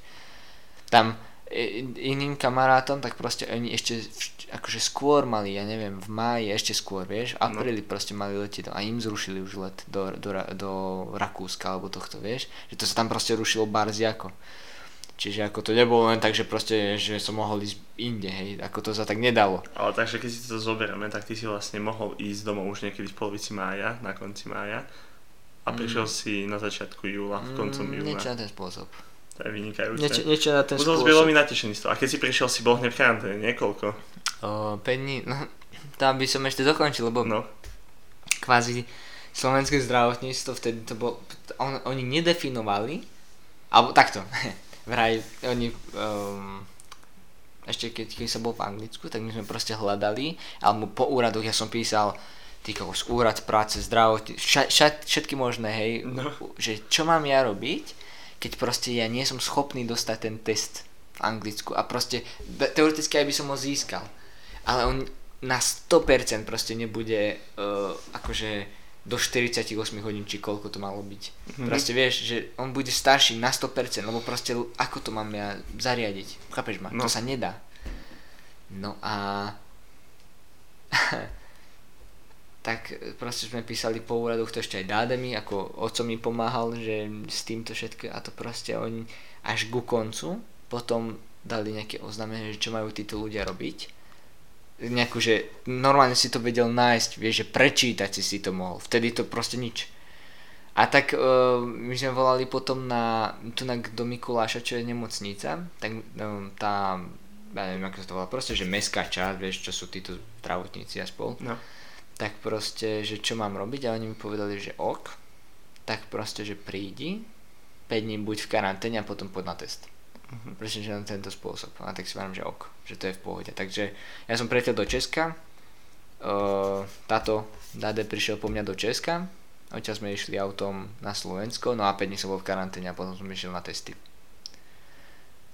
Tam i- iným kamarátom, tak proste oni ešte akože skôr mali, ja neviem, v máji ešte skôr, vieš, v
No.
apríli proste mali letieť a im zrušili už let do, do, do Rakúska alebo tohto, vieš, že to sa tam proste rušilo barzi ako. Čiže ako to nebolo len tak, že proste, že som mohol ísť inde, hej, ako to sa tak nedalo.
Ale takže keď si to zoberieme, tak ty si vlastne mohol ísť domov už niekedy v polovici mája, na konci mája a
Mm.
prišiel si na začiatku júla, v koncom
Mm,
júla.
Niečo na ten spôsob.
To je vynikajúce.
Niečo, niečo na ten
som
spôsob.
veľmi natešený z toho. A keď si prišiel, si bol hneď v karanténe, niekoľko.
O, 5 dní, no, tam by som ešte dokončil, lebo
No.
kvázi slovenské zdravotníctvo vtedy to bol, on, oni nedefinovali, alebo takto, vraj oni, um, ešte keď, keď som bol v Anglicku, tak my sme proste hľadali, alebo po úradoch ja som písal, ty kokos, úrad práce, zdravotní, všetky možné, hej,
No.
že čo mám ja robiť, keď proste ja nie som schopný dostať ten test v Anglicku a proste teoreticky aj by som ho získal. Ale on na 100% proste nebude uh, akože do 48 hodín, či koľko to malo byť. Mm-hmm. Proste vieš, že on bude starší na 100%, lebo proste ako to mám ja zariadiť? Chápeš ma? No. To sa nedá. No a... tak proste sme písali po úradoch to ešte aj dádemi, ako oco mi pomáhal, že s týmto všetko a to proste oni až ku koncu potom dali nejaké oznámenie, že čo majú títo ľudia robiť nejakú, že normálne si to vedel nájsť, vieš, že prečítať si si to mohol, vtedy to proste nič. A tak uh, my sme volali potom na, tu na do Mikuláša, čo je nemocnica, tak um, tá, ja neviem, ako sa to volá, proste, že mestská časť, vieš, čo sú títo zdravotníci a spol. No. Tak proste, že čo mám robiť a oni mi povedali, že ok, tak proste, že prídi, 5 dní buď v karanténe a potom poď na test. Uh-huh. Presne, že na tento spôsob. A tak si vám, že ok, že to je v pohode. Takže ja som pretel do Česka, uh, táto Dade prišiel po mňa do Česka, odtiaľ sme išli autom na Slovensko, no a 5 dní som bol v karanténe a potom som išiel na testy.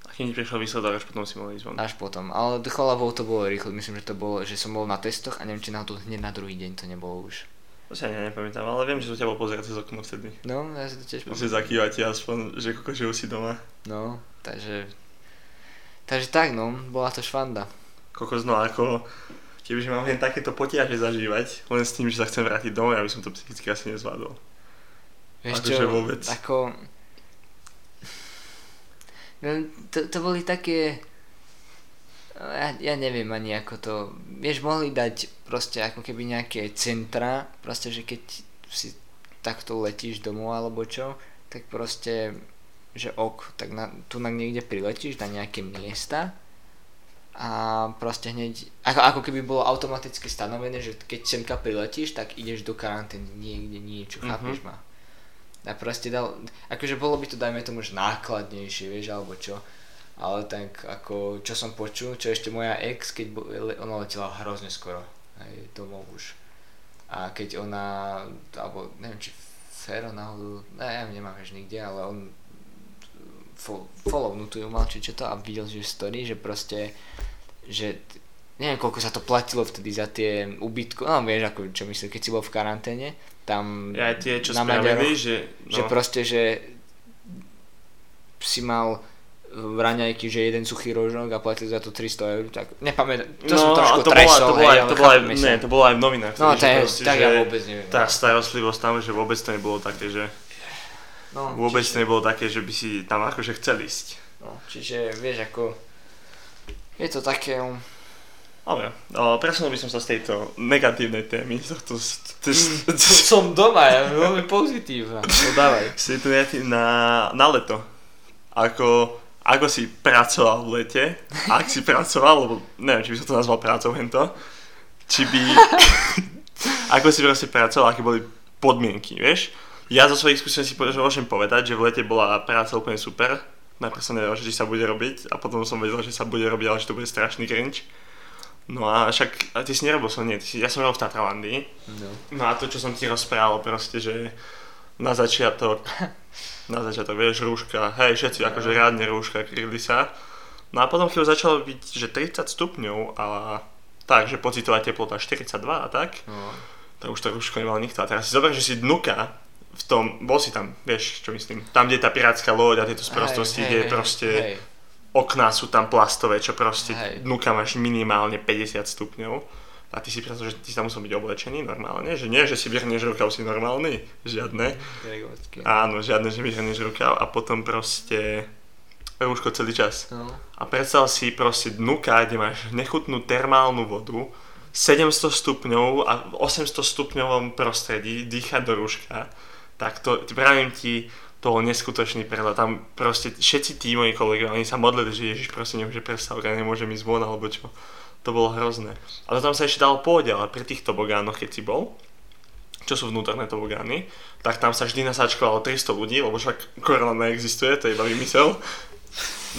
A keď prišiel výsledok, až potom si mohol ísť von.
Až potom, ale chalabov to bolo rýchlo, myslím, že to bolo, že som bol na testoch a neviem, či na to hneď na druhý deň to nebolo už.
To sa ani nepamätám, ale viem, že som ťa bol pozerať cez okno vtedy.
No, ja si to tiež
pamätám. Musíš zakývať aspoň, že koko, že už si doma.
No, takže... Takže tak no, bola to švanda.
Kokos, no ako... Kebyže mám len takéto potiaže zažívať, len s tým, že sa chcem vrátiť domov, aby som to psychicky asi nezvládol.
Vieš čo, vôbec. ako... No, to, to boli také ja, ja neviem ani ako to, vieš, mohli dať proste ako keby nejaké centra, proste, že keď si takto letíš domov alebo čo, tak proste, že ok, tak na, tu na niekde priletíš na nejaké miesta a proste hneď, ako, ako keby bolo automaticky stanovené, že keď semka priletíš, tak ideš do karantény niekde niečo, mm-hmm. chápeš ma? A proste dal, akože bolo by to dajme tomu, že nákladnejšie, vieš, alebo čo, ale tak ako čo som počul, čo ešte moja ex, keď bo, ona letela hrozne skoro aj domov už. A keď ona, alebo neviem či Fero náhodou, ne, ja nemám už nikde, ale on follownutú ju mal či čo to a videl, že story, že proste, že neviem koľko sa to platilo vtedy za tie ubytko, no vieš ako čo myslím, keď si bol v karanténe, tam
ja, tie, čo na spravili, že,
no. že proste, že si mal raňajky, že jeden suchý rožok a platili za to 300 eur, tak nepamätám, to no, som trošku to tresol,
to bola, hej, to bola, ne, to bolo aj v novinách.
No, to je, proste, tak ja vôbec neviem.
Tá starostlivosť tam, že vôbec to nebolo také, že no, vôbec čiže, to nebolo také, že by si tam akože chcel ísť.
No, čiže vieš ako, je to také, um,
Dobre, presunul by som sa z tejto negatívnej témy. To, to,
to, som doma, ja veľmi pozitívna. No dávaj.
Si tu na, na leto. Ako ako si pracoval v lete, ak si pracoval, lebo neviem, či by som to nazval prácou hento, či by, ako si proste pracoval, aké boli podmienky, vieš. Ja zo svojich skúseností môžem povedať, že v lete bola práca úplne super. Najprv som nevedel, že sa bude robiť a potom som vedel, že sa bude robiť, ale že to bude strašný cringe. No a však, a ty si nerobil som, nie, si, ja som robil v Tatralandii. No. no a to, čo som ti rozprával proste, že na začiatok na začiatok, vieš, rúška, hej, všetci akože rádne rúška, kryli sa. No a potom keď začalo byť, že 30 stupňov a tak, že pocitová teplota 42 a tak, no. tak už to rúško nemal nikto. A teraz si zober, že si dnuka v tom, bol si tam, vieš, čo myslím, tam, kde je tá pirátska loď a tieto sprostosti, kde je proste hej. okná sú tam plastové, čo proste hej. dnuka máš minimálne 50 stupňov a ty si predstav, že ty tam musel byť oblečený normálne, že nie, že si vyhrneš rukav, si normálny, žiadne. Áno, žiadne, že vyhrneš rukav a potom proste rúško celý čas. No. A predstav si proste dnuka, kde máš nechutnú termálnu vodu, 700 stupňov a v 800 stupňovom prostredí dýchať do rúška, tak to, pravím ti, to bol neskutočný prehľad. Tam proste všetci tí moji kolegovia, oni sa modlili, že Ježiš prosím, nemôže prestávať, ja nemôžem ísť von alebo čo to bolo hrozné. Ale tam sa ešte dalo pôjde, ale pri tých tobogánoch, keď si bol, čo sú vnútorné tobogány, tak tam sa vždy nasáčkovalo 300 ľudí, lebo však korona neexistuje, to je iba vymysel.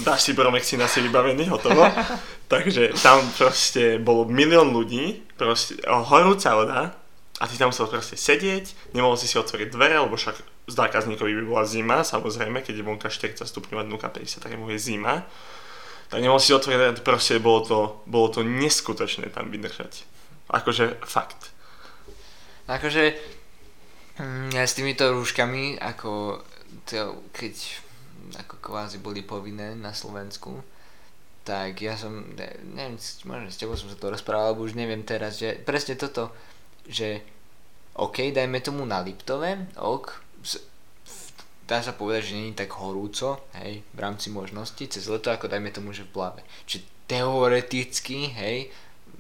Dáš si bromexin asi vybavený, hotovo. Takže tam proste bolo milión ľudí, proste horúca voda, a ty tam musel proste sedieť, nemohol si si otvoriť dvere, lebo však zákazníkovi by bola zima, samozrejme, keď je vonka 40 stupňov a dnuka 50, tak je zima. Tak nemohol si otvoriť dvere, proste bolo to, bolo to neskutočné tam vydržať. Akože fakt.
Akože mm, ja s týmito rúškami, ako to, keď ako kvázi boli povinné na Slovensku, tak ja som, neviem, možno s tebou som sa to rozprával, alebo už neviem teraz, že presne toto, že OK, dajme tomu na Liptove, ok, dá sa povedať, že není tak horúco, hej, v rámci možností, cez leto ako dajme tomu, že v plave. Čiže teoreticky, hej,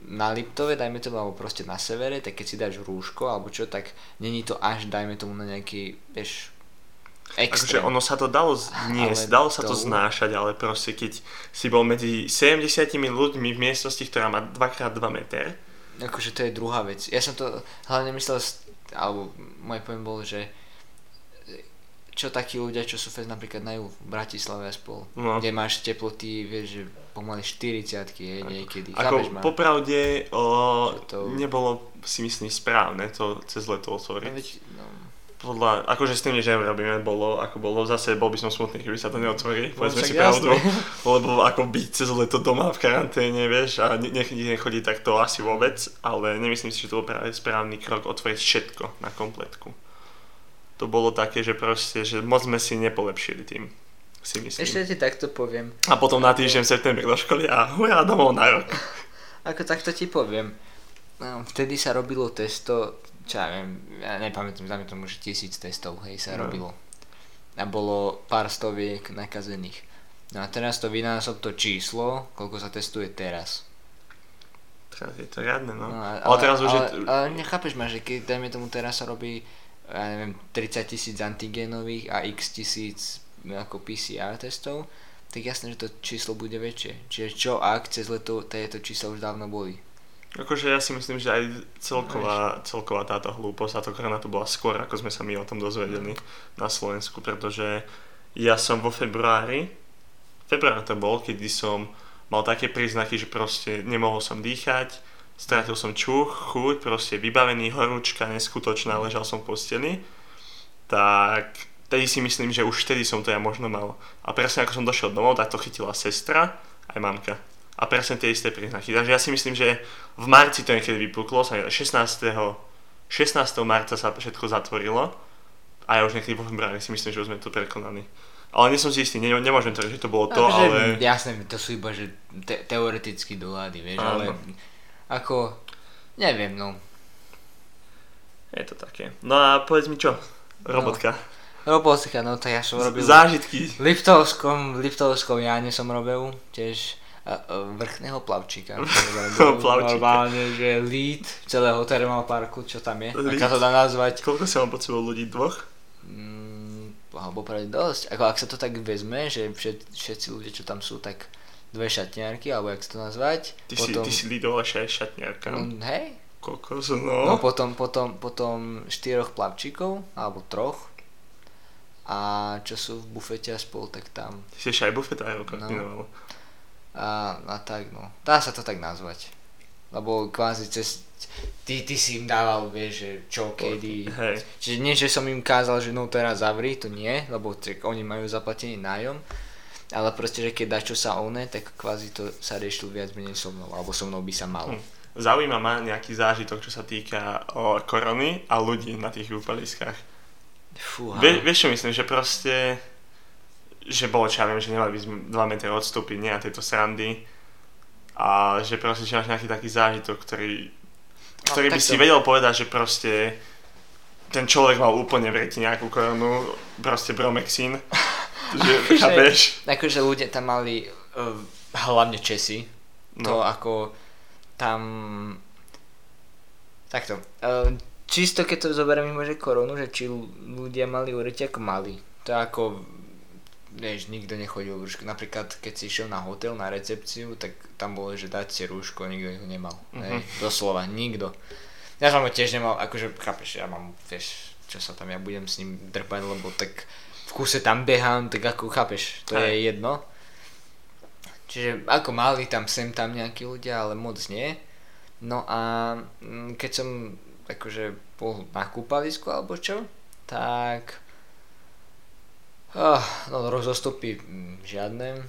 na Liptove, dajme tomu, alebo proste na severe, tak keď si dáš rúško, alebo čo, tak není to až, dajme tomu, na nejaký, vieš,
Extrém. Akože ono sa to dalo zniesť, dalo sa to znášať, ale proste keď si bol medzi 70 ľuďmi v miestnosti, ktorá má 2x2 meter,
akože to je druhá vec. Ja som to hlavne myslel, alebo môj pojem bol, že čo takí ľudia, čo sú fest napríklad na v Bratislave a spol, no. kde máš teploty, vieš, že pomaly 40 je niekedy.
Ako popravde o, to... nebolo si myslím správne to cez leto otvoriť. No, veď, no, podľa, akože s tým nič nerobíme, bolo ako bolo, zase bol by som smutný, keby sa to neotvorí, no, povedzme si pravdu, lebo ako byť cez leto doma v karanténe, vieš, a nech nechodí tak to asi vôbec, ale nemyslím si, že to bol práve správny krok otvoriť všetko na kompletku. To bolo také, že proste, že moc sme si nepolepšili tým, si myslím.
Ešte ti takto poviem.
A potom na týždeň v septembri do školy a hurá domov na rok.
Ako takto ti poviem. No, vtedy sa robilo testo čo ja viem, ja nepamätám, dáme tomu, že tisíc testov, hej, sa no. robilo. A bolo pár stoviek nakazených. No a teraz to vynásob to číslo, koľko sa testuje teraz.
Teraz je to riadne, no. no
ale, ale teraz už ale, je... Ale nechápeš ma, že keď, dajme tomu, teraz sa robí, ja neviem, 30 tisíc antigenových a x tisíc ako PCR testov, tak jasné, že to číslo bude väčšie. Čiže čo ak cez leto tieto čísla už dávno boli?
Akože ja si myslím, že aj celková, celková táto hlúposť a to korona to bola skôr, ako sme sa my o tom dozvedeli na Slovensku, pretože ja som vo februári, február to bol, kedy som mal také príznaky, že proste nemohol som dýchať, stratil som čuch, chuť, proste vybavený, horúčka, neskutočná, ležal som v posteli, tak tedy si myslím, že už vtedy som to ja možno mal. A presne ako som došiel domov, tak to chytila sestra aj mamka a presne tie isté príznaky. Takže ja si myslím, že v marci to niekedy vypuklo, 16. 16. marca sa všetko zatvorilo a ja už niekedy vo februári si myslím, že už sme to prekonali. Ale nie som si istý, ne, nemôžem tvrdit, že to bolo to,
akože,
ale...
Jasné, to sú iba, že te- teoreticky dohady, vieš, Áno. ale ako, neviem, no.
Je to také. No a povedz mi čo, robotka.
No, robotka, no to ja som robil...
Zážitky.
V Liptovskom, v Liptovskom Jáne som robil, tiež vrchného plavčíka.
plavčíka.
Normálne, že lead celého termoparku, čo tam je. Lead. To dá nazvať.
Koľko sa vám pod sebou ľudí? Dvoch?
Mm, alebo práve dosť. Ako ak sa to tak vezme, že všet, všetci ľudia, čo tam sú, tak dve šatniarky, alebo jak sa to nazvať.
Ty potom... si, ty si lídovala aj šatniarka.
Mm, hej.
Koľko no.
No potom, potom, potom štyroch plavčíkov, alebo troch. A čo sú v bufete a spol, tak tam.
Ty si ešte aj bufetár no
a, a tak no. Dá sa to tak nazvať. Lebo kvázi cez... Ty, ty si im dával, vieš, že čo, kedy.
Hej.
Čiže nie, že som im kázal, že no teraz zavri, to nie, lebo tak oni majú zaplatený nájom. Ale proste, že keď dá čo sa one, tak kvázi to sa riešil viac menej so mnou, alebo so mnou by sa malo. Hm.
Zaujíma ma nejaký zážitok, čo sa týka o korony a ľudí na tých úpaliskách. Fúha. Vie, vieš čo myslím, že proste že bolo, čo ja viem, že nemali by sme 2 metre odstúpiť, nie na tejto srandy. A že proste, že máš nejaký taký zážitok, ktorý, ktorý no, by si to... vedel povedať, že proste ten človek mal úplne v nejakú koronu, proste bromexín. že, chápeš?
Akože ľudia tam mali uh, hlavne Česi. No. To ako tam... Takto. Uh, čisto keď to zoberiem mimo, že koronu, že či ľudia mali urite ako mali. To ako vieš, nikto nechodil v rúšku. Napríklad, keď si išiel na hotel, na recepciu, tak tam bolo, že dať si rúško, nikto ho nemal. Mm-hmm. Hej, doslova, nikto. Ja som ho tiež nemal, akože, chápeš, ja mám, vieš, čo sa tam, ja budem s ním drpať, lebo tak v kuse tam behám, tak ako, chápeš, to Aj. je jedno. Čiže ako mali tam sem tam nejakí ľudia, ale moc nie. No a mm, keď som akože bol na kúpalisku alebo čo, tak oh, no rozostupy mm, žiadne.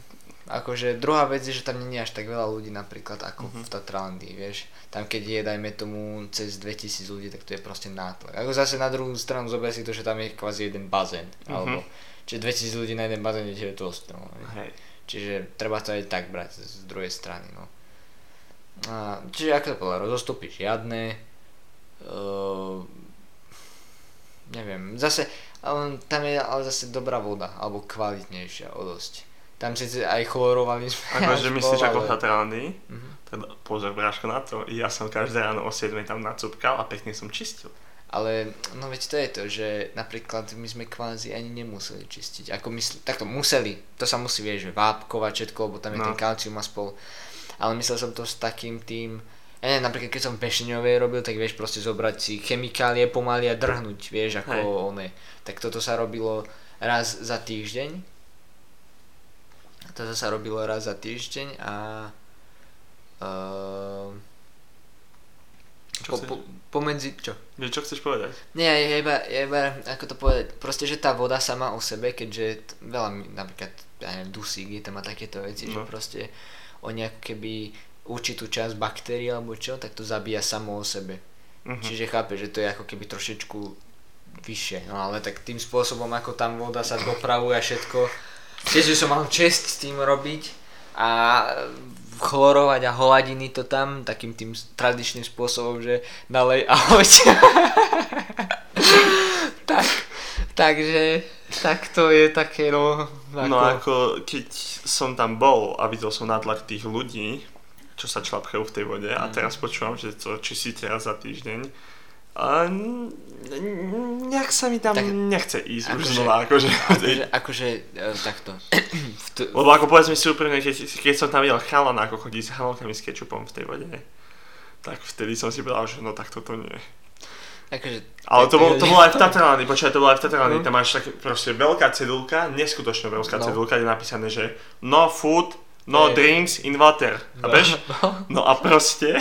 Akože druhá vec je, že tam nie je až tak veľa ľudí napríklad ako mm-hmm. v Tatrandy, vieš. Tam keď je, dajme tomu, cez 2000 ľudí, tak to je proste nátlak. Ako zase na druhú stranu zober si to, že tam je kvázi jeden bazén, mm-hmm. alebo čiže 2000 ľudí na jeden bazén je dosť, no. Hej. Čiže treba to aj tak brať z druhej strany, no. A, čiže ako to povedal, rozostupy žiadne, uh, neviem, zase, ale tam je ale zase dobrá voda, alebo kvalitnejšia o dosť. Tam síce aj chlorovali sme.
Akože myslíš ako Tatrandy? Uh-huh. Teda pozor bráško na to, ja som každé ráno o 7 tam nacupkal a pekne som čistil.
Ale no veď to je to, že napríklad my sme kvázi ani nemuseli čistiť. Ako mysl- takto museli, to sa musí vieš, že vápkovať všetko, lebo tam je no. ten kalcium a spol. Ale myslel som to s takým tým, ja neviem, napríklad keď som Pešňovej robil, tak vieš proste zobrať si chemikálie pomaly a drhnúť, vieš, ako Hej. one. Tak toto sa robilo raz za týždeň. Toto sa robilo raz za týždeň a uh,
čo po, po,
pomedzi, čo?
Nie, čo chceš povedať?
Nie, ja iba, ja iba, ako to povedať, proste, že tá voda sama o sebe, keďže t- veľa, napríklad, ja neviem, dusík, tam má takéto veci, no. že proste oni ako keby určitú časť baktérií alebo čo, tak to zabíja samo o sebe. Uh-huh. Čiže chápe, že to je ako keby trošičku vyššie, no ale tak tým spôsobom, ako tam voda sa dopravuje a všetko, tiež som mal čest s tým robiť a chlorovať a holadiny to tam takým tým tradičným spôsobom, že nalej a hoď. tak, takže tak to je také no...
Ako... No ako keď som tam bol a videl som natlak tých ľudí, čo sa člapkajú v tej vode mm. a mhm. teraz počúvam, že to čistíte raz za týždeň, a nejak sa mi tam tak, nechce ísť ako už znova, akože...
Akože, akože e, takto.
t- Lebo ako povedzme si úprimne, keď, keď som tam videl chalana, ako chodí s chalankami s kečupom v tej vode, tak vtedy som si povedal, že no tak toto nie.
Akože,
Ale to, bol, to bolo aj v Tatrani, počkaj, to bolo aj v Tatrani, mm. tam máš tak proste veľká cedulka, neskutočne veľká no. cedulka, kde je napísané, že no food, no hey. drinks in water, no. no. no a proste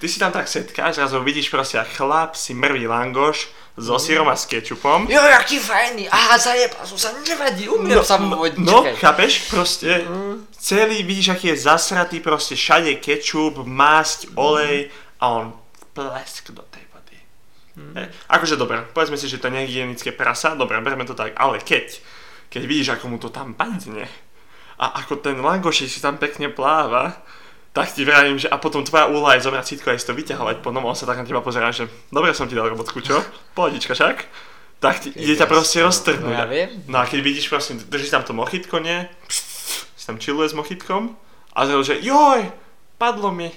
ty si tam tak setkáš, zrazu vidíš proste a chlap si mrví langoš so mm. sírom a s kečupom.
Jo, aký fajný, aha, zajebal som sa, nevadí, umiem no, sa
mu No, čakaj. chápeš, proste, mm. celý vidíš, aký je zasratý, proste všade kečup, masť, olej a on plesk do tej vody. Mm. E, akože dobre, povedzme si, že to nie je hygienické prasa, dobre, berme to tak, ale keď, keď vidíš, ako mu to tam padne a ako ten langoš si tam pekne pláva, tak ti vravím, že a potom tvoja úloha je zobrať sítko a ísť to vyťahovať po on sa tak na teba pozerá, že dobre som ti dal robotku, čo? Pohodička však? Tak ti, ide ťa proste roztrhnúť.
No, ja viem.
no a keď vidíš proste, držíš tam to mochitko, nie? Si tam chilluje s mochitkom a zrazu, že joj, padlo mi.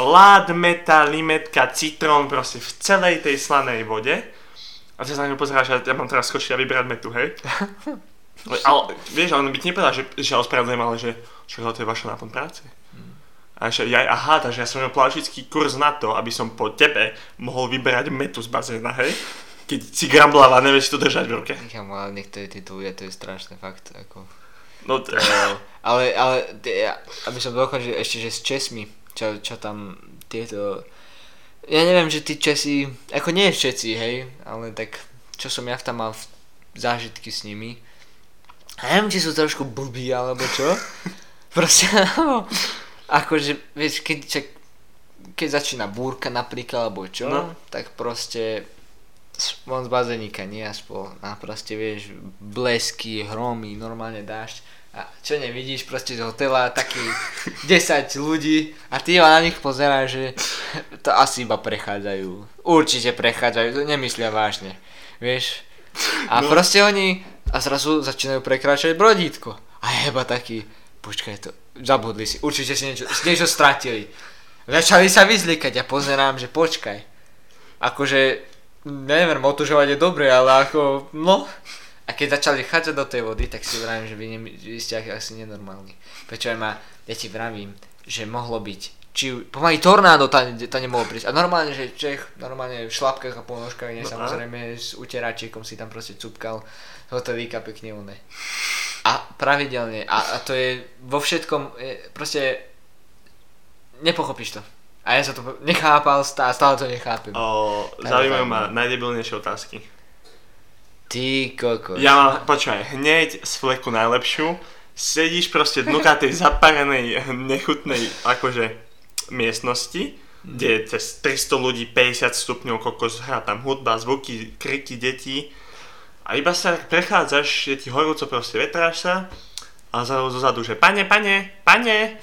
Lád, meta, limetka, citrón proste v celej tej slanej vode. A ty sa na ňu pozeráš a ja mám teraz skočiť a vybrať metu, hej? ale, vieš, on by ti nepovedal, že, že ospravedlňujem, ale že čo to je vaša náplň práce. A že ja, aha, takže ja som mal plačický kurz na to, aby som po tebe mohol vyberať metu z bazéna, hej? Keď si grambláva, nevieš to držať v ruke.
Ja ale niektorí títo ľudia, to je strašné fakt, ako...
No to...
ale, ale, ja, aby som dokončil ešte, že s Česmi, čo, čo tam tieto... Ja neviem, že tí Česi, ako nie všetci, hej, ale tak, čo som ja tam mal zážitky s nimi, neviem, či sú trošku blbí, alebo čo. Proste, akože, vieš, keď, čak, keď začína búrka napríklad, alebo čo, no. tak proste von z bazénika, nie aspoň, a proste, vieš, blesky, hromy, normálne dáš a čo nevidíš proste z hotela taký 10 ľudí a ty na nich pozeráš, že to asi iba prechádzajú. Určite prechádzajú, to nemyslia vážne. Vieš? A no. proste oni a zrazu začínajú prekračať brodítko. A je iba taký, počkaj to, zabudli si, určite si niečo, niečo stratili. Začali sa vyzlikať a pozerám, že počkaj. Akože, neviem, otužovať je dobre, ale ako, no. A keď začali chádzať do tej vody, tak si vravím, že vy, ne, vy ste asi nenormálni. Prečo aj ma, ja ti vravím, že mohlo byť, či pomaly tornádo tam, tam nemohlo prísť. A normálne, že Čech, normálne v šlapkách a ponožkách, nie, no, samozrejme s uteračiekom si tam proste cupkal hotelíka pekne one. A pravidelne. A, a to je vo všetkom, proste nepochopíš to. A ja sa to nechápal, stále, stále to nechápem.
O, zaujímajú ma
no.
najdebilnejšie otázky.
Ty kokos.
Ja mám, počúvaj, hneď z fleku najlepšiu. Sedíš proste dnuka tej zaparenej, nechutnej, akože, miestnosti, kde je cez 300 ľudí, 50 stupňov, kokos, hrá tam hudba, zvuky, kriky detí. A iba sa prechádzaš, je ti horúco, proste vetráš sa a zrazu zozadu, že pane, pane, pane.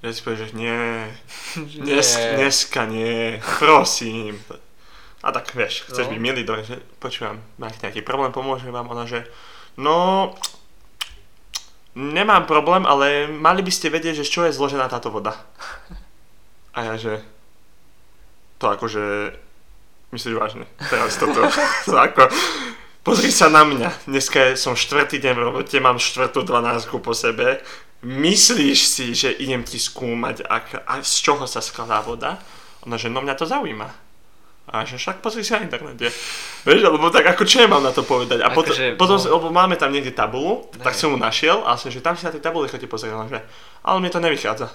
Ja si povieš, že nie, dnes, dneska nie, prosím. A tak vieš, chceš
No.
byť milý, dobre, že počúvam, máte nejaký problém, pomôže vám ona, že no, nemám problém, ale mali by ste vedieť, že z čo je zložená táto voda. A ja, že to akože, myslíš vážne, teraz toto, to ako, pozri sa na mňa, dneska som štvrtý deň v robote, mám štvrtú dvanáctku po sebe, myslíš si, že idem ti skúmať, ak, a z čoho sa skladá voda? Ona, že no mňa to zaujíma. A že však pozri si na internete. Vieš, lebo tak ako čo ja mám na to povedať? A potom,
Akože,
potom
no.
lebo máme tam niekde tabulu, tak
Hej.
som ju našiel a som, že tam si na tej tabuli chodí pozrieť, že ale mne to nevychádza.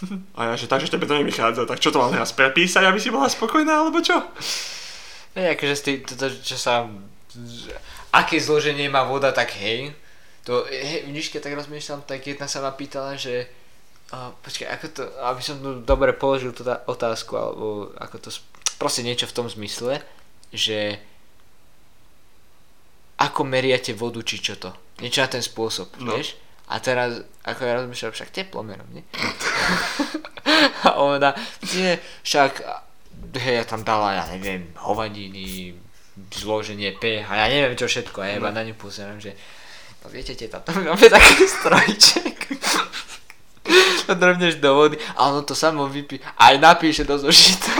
A ja, že takže tebe to nevychádza, tak čo to mám teraz prepísať, aby si bola spokojná, alebo čo?
Ne, akože z tý, toto, čo sa... Aké zloženie má voda, tak hej. To, hej, tak rozmýšľam, tak jedna sa ma pýtala, že... Uh, počkaj, ako to, aby som tu dobre položil tú tá- otázku, alebo ako to, proste niečo v tom zmysle, že ako meriate vodu, či čo to. Niečo na ten spôsob,
No.
vieš? A teraz, ako ja rozmýšľam, však teplomerom, nie? a ona, nie, však, hej, ja tam dala, ja neviem, hovadiny, zloženie pH, ja neviem čo všetko, ja iba
No.
na ňu pozerám, že, no viete, teta, to máme taký strojček. to drvneš do vody a ono to samo vypí, aj napíše do zošita.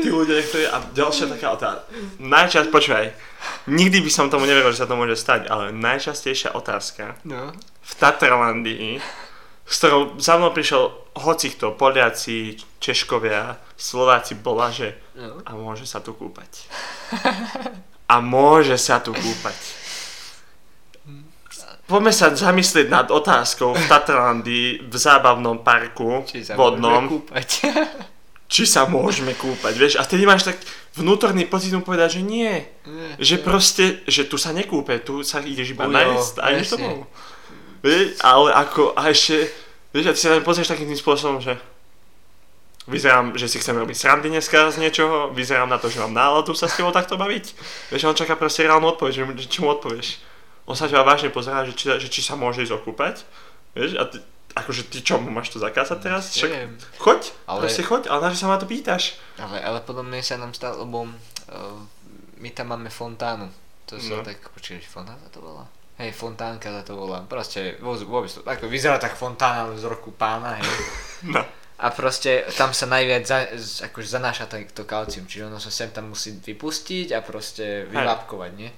Tí ľudia, ktorí... A ďalšia taká otázka. Najčas, počúvaj, nikdy by som tomu neveril, že sa to môže stať, ale najčastejšia otázka
No.
v Tatrlandii, s ktorou za mnou prišiel hoci kto, Poliaci, Češkovia, Slováci, bola, že
no.
a môže sa tu kúpať. A môže sa tu kúpať. Poďme sa zamyslieť nad otázkou v Tatrlandii v zábavnom parku
Či sa
vodnom,
kúpať.
či sa môžeme kúpať, vieš? A vtedy máš tak vnútorný pocit mu povedať, že nie. Že proste, že tu sa nekúpe, tu sa ideš iba nájsť a ideš domov. Vieš, ale ako, a ešte, vieš, a ty sa tam pozrieš takým tým spôsobom, že vyzerám, že si chcem robiť srandy dneska z niečoho, vyzerám na to, že mám náladu sa s tebou takto baviť. Vieš, on čaká proste reálnu odpoveď, že, že čo mu odpovieš. On sa ťa vážne pozerá, že či, že či sa môže ísť okúpať. Vieš, a ty, akože ty čo, máš to zakázať teraz? Však, choď,
Ale-
ale... proste choď, ale na čo sa ma to pýtaš?
Ale, ale podľa mňa sa nám stalo, lebo uh, my tam máme fontánu. To sa
No.
tak, počkaj, fontána to bola? Hej, fontánka sa to volá. Proste vôbec, to, ako vyzerá tak fontána z roku pána, hej.
No.
A proste tam sa najviac za, akože zanáša to, kalcium, čiže ono sa sem tam musí vypustiť a proste vylápkovať, nie?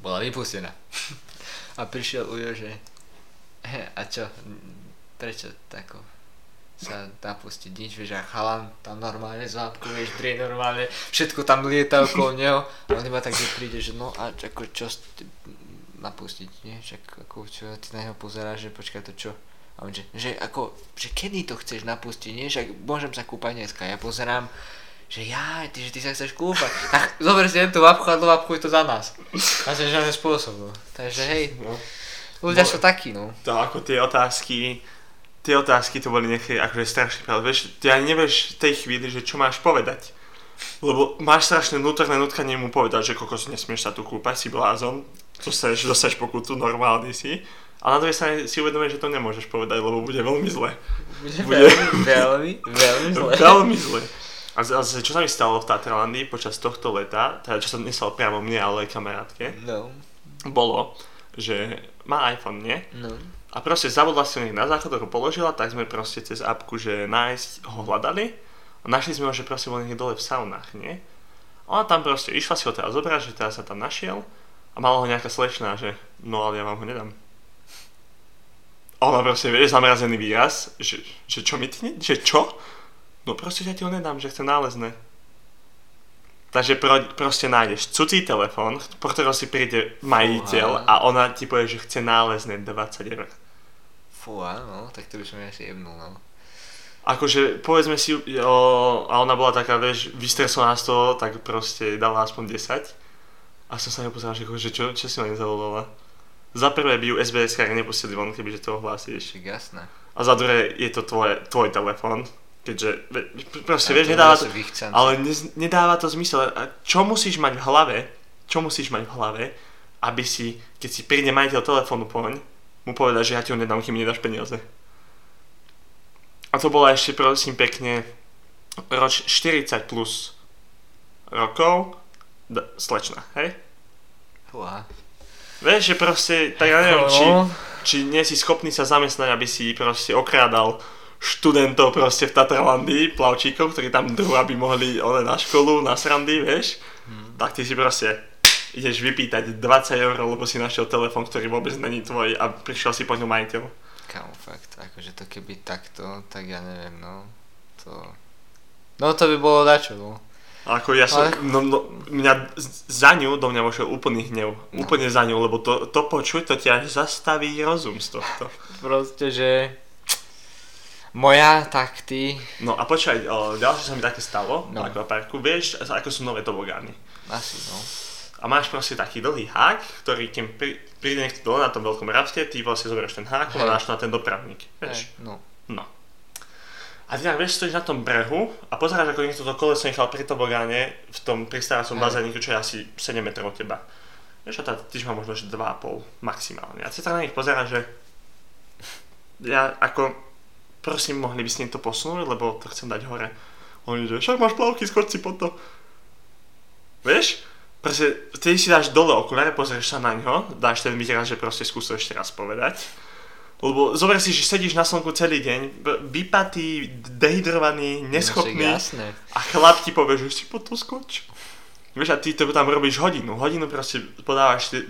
Bola vypustená. A prišiel Ujo, že a čo, prečo tako sa napustiť nič, vieš, a chalan tam normálne zápku, vieš, drie normálne, všetko tam lieta okolo neho a on iba tak že príde, že no a ako čo napustiť, nie? Však ako čo ty na neho pozeráš, že počkaj to čo? A on že, že ako, že kedy to chceš napustiť, nie? Však môžem sa kúpať dneska. Ja pozerám, že ja, ty, že ty sa chceš kúpať. Tak zober si tú vapku a dovapkuj to za nás. A to je žiadny spôsob, no. Takže hej,
no.
ľudia
No.
sú takí, no.
To ako tie otázky, tie otázky to boli niekedy akože strašne pravda. Vieš, ty ani nevieš v tej chvíli, že čo máš povedať. Lebo máš strašné vnútorné nutkanie mu povedať, že kokos nesmieš sa tu kúpať, si blázon, dostaneš, dostaneš pokutu, normálny si. A na druhej strane si uvedomíš, že to nemôžeš povedať, lebo bude veľmi zle.
Bude
Bude-
veľmi, veľmi, zle.
Veľmi zle. A zase, čo sa mi stalo v Tatralandii počas tohto leta, teda čo sa nestalo priamo mne, ale aj kamarátke,
No,
bolo, že má iPhone, nie?
no.
A proste zabudla si ho niekde na záchod, ho položila, tak sme proste cez apku, že nájsť ho hľadali. A našli sme ho, že proste bol niekde dole v saunách, nie? A ona tam proste išla si ho teraz zobrať, že teraz sa tam našiel. A mala ho nejaká slečná, že no ale ja vám ho nedám. A ona proste, vieš, zamrazený výraz, že, že čo mi ty, ne, že čo? No proste ja ti ho nedám, že chcem nálezné. Takže pro, proste nájdeš cudzí telefón, po ktorého si príde majiteľ
Fúha.
a ona ti povie, že chce nálezné 20 eur.
Fú, áno, tak to by som asi jebnul, no.
Akože, povedzme si, o, a ona bola taká, vieš, vystresovaná z toho, tak proste dala aspoň 10. A som sa nepozeral, že, že čo, čo si ma nezavolala. Za prvé by ju SBS nepustili von, kebyže to ohlásíš.
Jasné.
A za druhé je to tvoje, tvoj telefón. Keďže, proste, vieš, nedáva to, ale ne, nedáva to zmysel. A čo musíš mať v hlave, čo musíš mať v hlave, aby si, keď si príde majiteľ telefónu poň, mu povedať, že ja ti ho nedám, kým mi nedáš peniaze. A to bola ešte, prosím, pekne, roč 40 plus rokov, d- slečna, hej?
Fúha.
Vieš, že proste, tak ja neviem, či, či nie si schopný sa zamestnať, aby si proste okrádal študentov proste v Tatralandii, plavčíkov, ktorí tam drú, aby mohli one na školu, na srandy, vieš.
Hmm.
Tak ty si proste ideš vypýtať 20 eur, lebo si našiel telefon, ktorý vôbec není tvoj a prišiel si po ňom majiteľ.
Kámo, fakt, akože to keby takto, tak ja neviem, no. To... No to by bolo dačo, no.
Ako ja som,
Ale-
no, no, mňa za ňu, do mňa vošiel úplný hnev.
No.
Úplne za ňu, lebo to, to počuť, to až zastaví rozum z tohto.
Proste, že... Moja, tak ty...
No a počkaj, ďalšie sa mi také stalo
No.
v akvaparku. Vieš, ako sú nové tobogány.
Asi, no.
A máš proste taký dlhý hák, ktorý keď príde niekto dole na tom veľkom rafte, ty vlastne zoberieš ten hák a dáš na ten dopravník. Vieš?
Hej, no.
No. A ty tak vieš, stojíš na tom brehu a pozeráš, ako niekto to koleso nechal pri tobogáne v tom pristávacom bazéniku, čo je asi 7 metrov od teba. Vieš, a tá tyž má možno že 2,5 maximálne. A ty sa na nich pozeráš, že ja ako, prosím, mohli by ste to posunúť, lebo to chcem dať hore. Oni, že však máš plavky, skoč si po to. Vieš? Proste, vtedy si dáš dole okuláre, pozrieš sa na ňo, dáš ten výraz, že proste skús to ešte raz povedať. Lebo zober si, že sedíš na slnku celý deň, vypatý, dehydrovaný, neschopný
No, však jasné.
a chlap ti povie, že si po to skoč. Vieš, a ty to tam robíš hodinu. Hodinu proste podávaš tie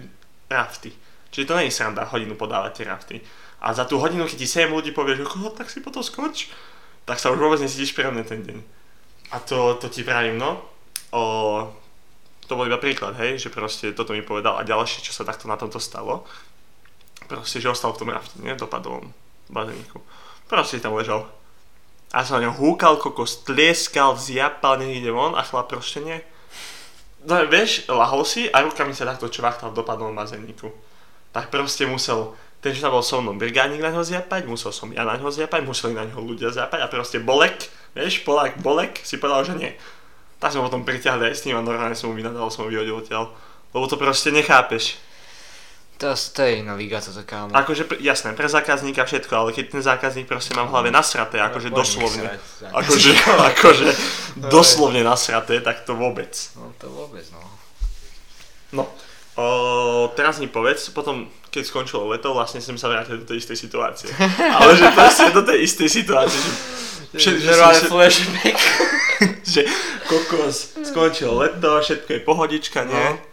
rafty. Čiže to nie je sranda hodinu podávať tie rafty. A za tú hodinu, keď ti 7 ľudí povie, že "Ko, tak si po to skoč, tak sa už vôbec necítiš príjemne ten deň. A to, to ti pravím, no. O, to bol iba príklad, hej, že proste toto mi povedal. A ďalšie, čo sa takto na tomto stalo, proste, že ostal v tom rafte, nie, dopadol bazéniku. Proste tam ležal. A som na ňo húkal, kokos tlieskal, zjapal, niekde von a chlap proste nie. No vieš, lahol si a rukami sa takto čvachtal v dopadnom bazéniku. Tak proste musel, ten, čo tam bol so mnou, brigádnik na ňo zjapať, musel som ja na ňo zjapať, museli na ňo ľudia zjapať a proste Bolek, vieš, Polák Bolek si povedal, že nie. Tak sme potom priťahli aj s ním a normálne som mu vynadal, som ho vyhodil odtiaľ. Lebo to proste nechápeš.
To, to je iná liga toto, kámo.
Akože, jasné, pre zákazníka všetko, ale keď ten zákazník proste má v hlave nasraté, akože
Môžem
doslovne.
srať,
Akože, akože doslovne nasraté, tak to vôbec.
No to vôbec, no.
No, o, teraz mi povedz, potom keď skončilo leto, vlastne som sa vrátil do tej istej situácie. Ale že proste do tej istej situácie, že, že, že, že,
flashback.
že kokos, skončilo leto, všetko je pohodička, nie?
No.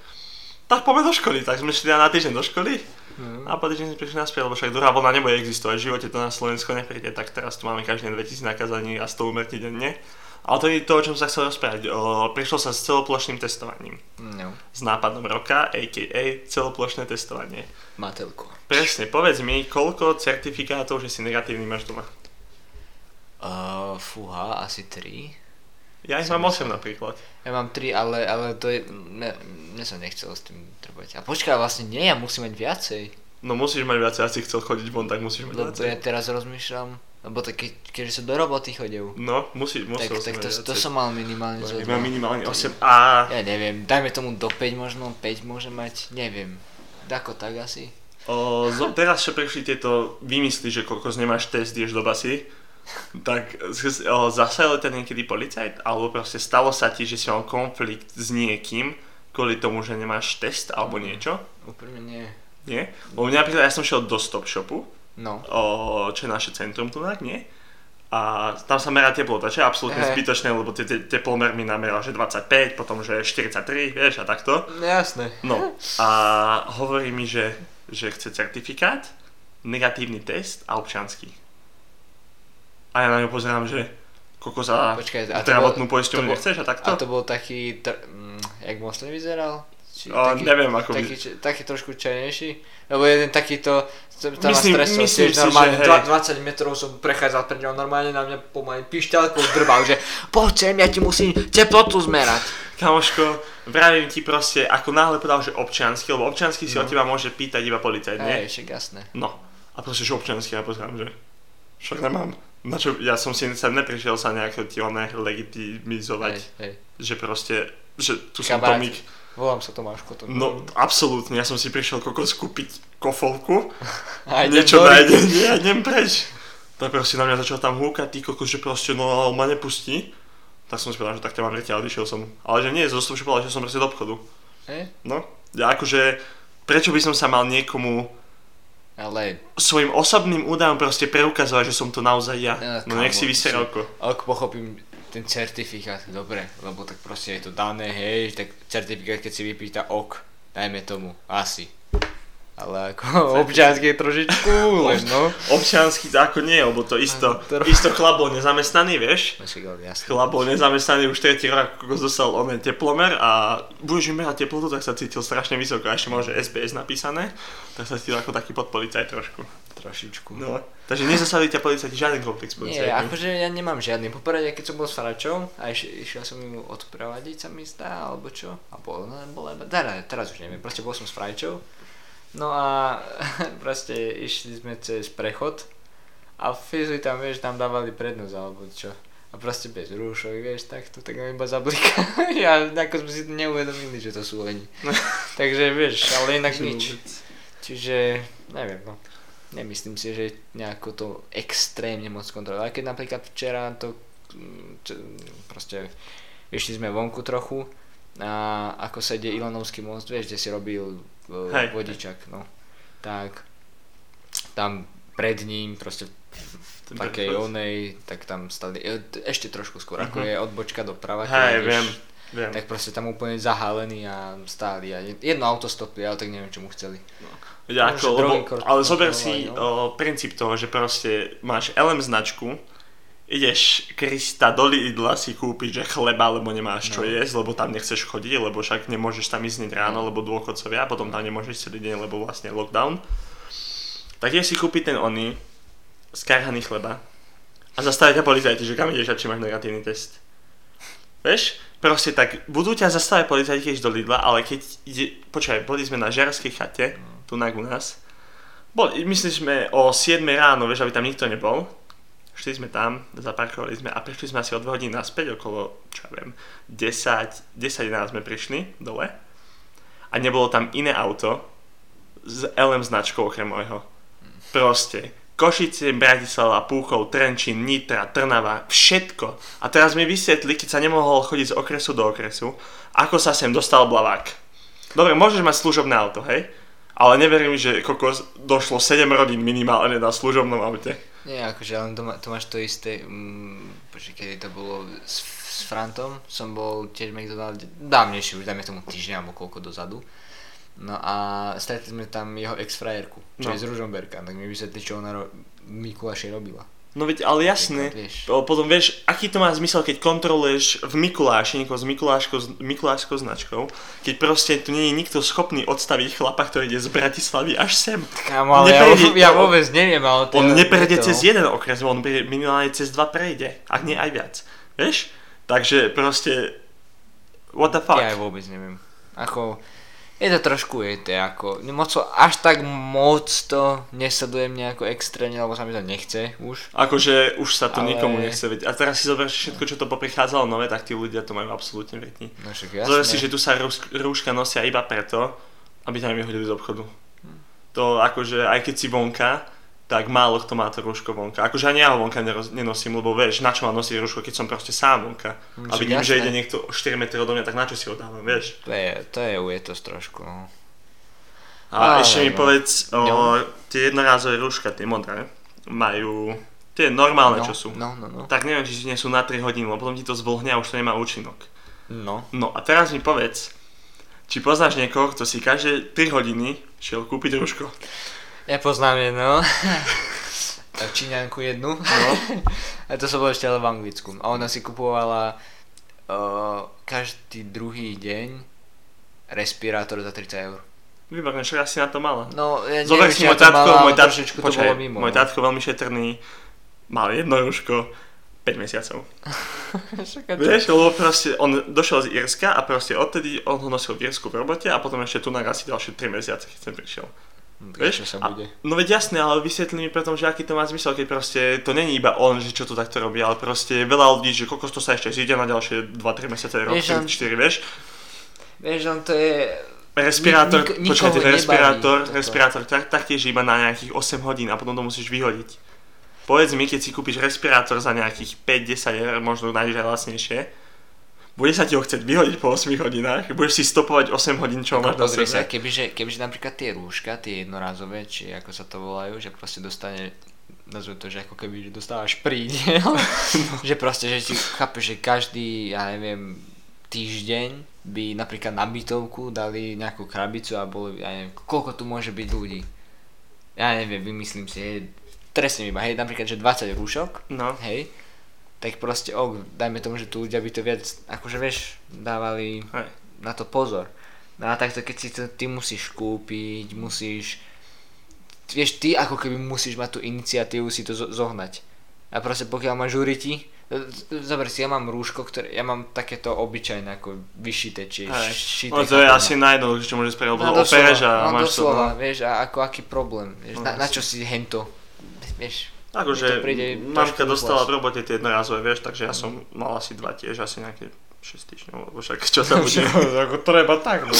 Tak poďme do školy, tak sme šli na týždeň do školy.
No.
A po týždeň sme prišli naspäť, lebo však druhá vlna nebude existovať, v živote to na Slovensko nepríde, tak teraz tu máme každý deň 2000 nakazaní a 100 umrtí denne. Ale to je to, o čom sa chcel rozprávať. O, prišlo sa s celoplošným testovaním.
No,
S nápadom roka, a.k.a. celoplošné testovanie.
Matelko.
Presne, povedz mi, koľko certifikátov, že si negatívny máš doma?
Uh, fúha, asi 3.
Ja ich mám 8 napríklad.
Ja mám 3, ale, ale to je... Mne, mne sa nechcelo s tým trebať. A počkaj, vlastne nie, ja musím mať viacej.
No musíš mať viacej, ak si chcel chodiť von, tak musíš mať
Lebo
viacej.
ja teraz rozmýšľam, lebo tak keď, keďže som do roboty chodil,
No, musí, musí
tak, tak to, to som mal minimálne zo
Mám minimálne
To
8 a...
Ja neviem, dajme tomu do 5 možno, 5 môže mať, neviem. Ako tak asi.
O, zo, teraz, čo prišli tieto vymysly, že koľko nemáš test, ideš do basy, tak z- o, zasajal ťa niekedy policajt, alebo proste stalo sa ti, že si mal konflikt s niekým kvôli tomu, že nemáš test alebo niečo?
Úplne nie.
Nie? Lebo napríklad, ja som šiel do Stop Shopu,
No.
o, čo je naše centrum tu, nie? A tam sa merá teplota, čo je absolútne
Hej.
zbytočné, lebo te, te, teplomer mi nameral, že 25, potom že 43, vieš, a takto.
No jasné.
No a hovorí mi, že, že chce certifikát, negatívny test a občanský. A ja na ňu pozerám, že koľko za
Počkaj, a
zdravotnú poisťovňu nechceš a takto?
A to bol taký, tr- mm, jak moc vyzeral? Či
O, neviem, ako
taký, či- taký trošku čajnejší? Lebo jeden takýto, tam
Myslím-
stresol,
myslím
tiež
si,
normálne
že hej.
dva- 20 metrov som prechádzal pred ňou, normálne na mňa pomaly pišťalkou drbal, že poď sem, ja ti musím teplotu zmerať.
Kamoško, vravím ti proste, ako náhle povedal, že občiansky, lebo občiansky si od teba môže pýtať iba policajt, nie?
Hej, však jasné.
No. A proste, že občiansky, ja pozerám, že však nemám. Na čo, ja som si sa neprišiel sa nejako ti oné legitimizovať,
Hej, hej.
že proste, že tu som
Kamarát.
Tomík.
Volám sa Tomáš Koton.
No, absolútne, ja som si prišiel kokos kúpiť kofolku,
a
niečo
do
nájde,
Rigi.
nie, ja idem preč. Tak proste na mňa začal tam húkať, ty kokos, že proste, no ale on ma nepustí. Tak som si povedal, že tak ťa mám a odišiel som. Ale že nie, zostal, že povedal, že som proste do obchodu.
Hej?
No, ja akože, prečo by som sa mal niekomu
Ale,
svojim osobným údajom proste preukazovať, že som to naozaj ja.
Ja,
No nech si
kamo,
vyserelko.
ak pochopím ten certifikát, dobre, lebo tak proste je to dané, hej, tak certifikát, keď si vypýta ok, dajme tomu, asi. Ale ako občiansky je trošičku len, no.
Občiansky zákon nie, lebo to isto,
Tro-
isto chlap bol nezamestnaný, vieš?
No.
Chlap bol nezamestnaný už tretí rok, ako dostal onen teplomer a budeš im merať teplotu, tak sa cítil strašne vysoko a ešte mal, že SPS napísané, tak sa cítil ako taký podpolicajt trošku.
Trošičku.
No. Takže nezasadili ťa policajti žiaden komplex
Nie,
policajtmi.
akože ja nemám žiadny. Poprvé, keď som bol s Faračom a iš, išiel som ju odprevadiť, sa mi zdá, alebo čo. A bol, bol teraz, teraz už neviem, proste bol som s Faračou. No a proste išli sme cez prechod a fizli tam, vieš, tam dávali prednosť, alebo čo. A proste bez rúšok, vieš, tak ma iba zablika. ja, ako sme si to neuvedomili, že to sú oni. Takže vieš, ale inak nič. Čiže, neviem, no. Nemyslím si, že nejako to extrémne moc kontroluje. Aj keď napríklad včera to, čo, proste, išli sme vonku trochu a ako sa ide Ilanovský most, vieš, kde si robil
Hej,
vodičak, no. Tak, tam pred ním, proste v takej onej, tak tam stali, e, ešte trošku skôr, ako
Mhm.
je odbočka doprava.
Hej, viem, viem.
Tak proste tam úplne zahalení a stáli a jed- jedno auto stopli, ale tak neviem, čo mu chceli.
Ja,
Môže
ako, lebo, ale zober si
no.
o, princíp toho, že proste máš LM značku, ideš Krista do Lidla si kúpiť, že chleba, lebo nemáš čo
No.
jesť, lebo tam nechceš chodiť, lebo však nemôžeš tam ísť ráno,
No.
lebo dôchodcovia, potom tam nemôžeš celý deň, lebo vlastne lockdown. Tak ideš si kúpiť ten oný, skarhaný chleba a zastavia ťa policajti, že kam ideš a či máš negatívny test. Vieš? Proste tak, budú ťa zastavať policajti, keď do Lidla, ale keď ide, počkaj, boli sme na Žiarskej chate, tu na u nás. Bol, myslím, sme o 7 ráno, vieš, aby tam nikto nebol. Šli sme tam, zaparkovali sme a prišli sme asi o 2 hodiny naspäť, okolo, čo ja viem, 10, 10 11 sme prišli dole. A nebolo tam iné auto s LM značkou okrem môjho. Proste. Košice, Bratislava, Púchov, Trenčín, Nitra, Trnava, všetko. A teraz mi vysvetli, keď sa nemohol chodiť z okresu do okresu, ako sa sem dostal Blavák. Dobre, môžeš mať služobné auto, hej? Ale neverím, že kokos došlo 7 rodín minimálne na služobnom aute.
Nie, akože len to, má, to máš to isté, mm, počkej, kedy to bolo s, s Frantom, som bol tiež v McDonalde, dávnejšie, už dajme tomu týždeň alebo koľko dozadu. No a stretli sme tam jeho ex-frajerku, čo
No.
je z Ružomberka, tak mi vysvetli, čo ona ro- Mikuláši robila.
No veď, ale jasné. Potom vieš, aký to má zmysel, keď kontroluješ v Mikuláši niekoho s Mikuláškou, Mikulášskou značkou, keď proste tu nie je nikto schopný odstaviť chlapa, ktorý ide z Bratislavy až sem.
Kámo, ale ja,
Neprejde-
ja vôbec neviem, ale
On neprejde
to-
cez jeden okres, on minimálne cez dva prejde, ak nie aj viac. Vieš? Takže proste, what the fuck?
Ja aj vôbec neviem. Ako, je to trošku je to ako, moc, to- až tak moc to nesledujem nejako extrémne, lebo sa mi to nechce už.
Akože už sa to
Ale-
nikomu nechce vedieť. A teraz si zober všetko, čo to poprichádzalo nové, tak tí ľudia to majú absolútne v rytni.
No
Zober si, že tu sa rúš- rúška nosia iba preto, aby ťa nevyhodili z obchodu. To akože, aj keď si vonka, tak málo kto má to rúško vonka. Akože ani ja ho vonka neroz, nenosím, lebo vieš, na čo mám nosiť rúško, keď som proste sám vonka.
Mm,
A vidím, že
jasné.
ide niekto 4 metre odo mňa, tak na čo si ho dávam, vieš?
To je, to je ujetosť trošku, no.
A
Ale
ešte mi
no.
povedz, o,
No.
tie jednorázové rúška, tie modré, majú tie normálne,
no,
čo sú.
No, no, no.
Tak neviem, či nie sú na 3 hodiny, lebo potom ti to zvlhne a už to nemá účinok.
No.
No a teraz mi povedz, či poznáš niekoho, kto si každé 3 hodiny šiel kúpiť rúško.
Ja poznám jedno. Číňanku jednu.
No.
A to som bol ešte ale v Anglicku. A ona si kupovala uh, každý druhý deň respirátor za 30 eur.
Výborne, však asi na to mala.
No, ja
Zober si môj tatko, môj tatko, počkaj,
bolo mimo.
môj
no.
tatko veľmi šetrný, mal jedno rúško 5 mesiacov. Vieš, lebo proste on došiel z Irska a proste odtedy on ho nosil v Irsku v robote a potom ešte tu na asi ďalšie 3 mesiace, keď sem prišiel.
No, tak
Vieš?
čo sa
A,
bude.
no veď jasné, ale vysvetli mi preto, že aký to má zmysel, keď proste to není iba on, že čo tu takto robí, ale proste veľa ľudí, že koľko to sa ešte zíde na ďalšie 2-3 mesiace, rok,
Vieš,
3,
on-
4, vieš.
Vieš, on to je...
Respirátor,
Nik-
počkajte, respirátor,
toto.
respirátor tak, taktiež iba na nejakých 8 hodín a potom to musíš vyhodiť. Povedz mi, keď si kúpiš respirátor za nejakých 5-10 eur, možno nájdeš aj lacnejšie, bude sa ti ho chcieť vyhodiť po 8 hodinách, budeš si stopovať 8 hodín, čo máš na
Pozri sa,
sebe.
kebyže, kebyže napríklad tie rúška, tie jednorázové, či ako sa to volajú, že proste dostane nazvem to, že ako keby, že dostávaš prídel, že proste, že ti chápeš, že každý, ja neviem, týždeň by napríklad na bytovku dali nejakú krabicu a bolo, ja neviem, koľko tu môže byť ľudí. Ja neviem, vymyslím si, hej, trestne iba, hej, napríklad, že 20 rúšok,
No,
hej, tak proste, ok, dajme tomu, že tu ľudia by to viac, akože vieš, dávali
hej.
na to pozor. No a takto keď si to ty musíš kúpiť, musíš, vieš, ty ako keby musíš mať tú iniciatívu si to zo- zohnať. A proste pokiaľ máš žuriti, zober si, ja mám rúško, ktoré, ja mám takéto obyčajné ako vyšité, či
Hej.
šité.
No to je asi najjednoduchšie, čo môžeš spraviť, lebo
No doslova,
opereš a
no
máš to. No.
vieš, a ako aký problém, vieš,
No,
na, na čo si hento, vieš,
Akože mamka dostala v robote tie jednorazové, vieš, takže ja som mal asi dva tiež, asi nejaké 6 týždňov, lebo však čo sa bude.
ako treba tak, no.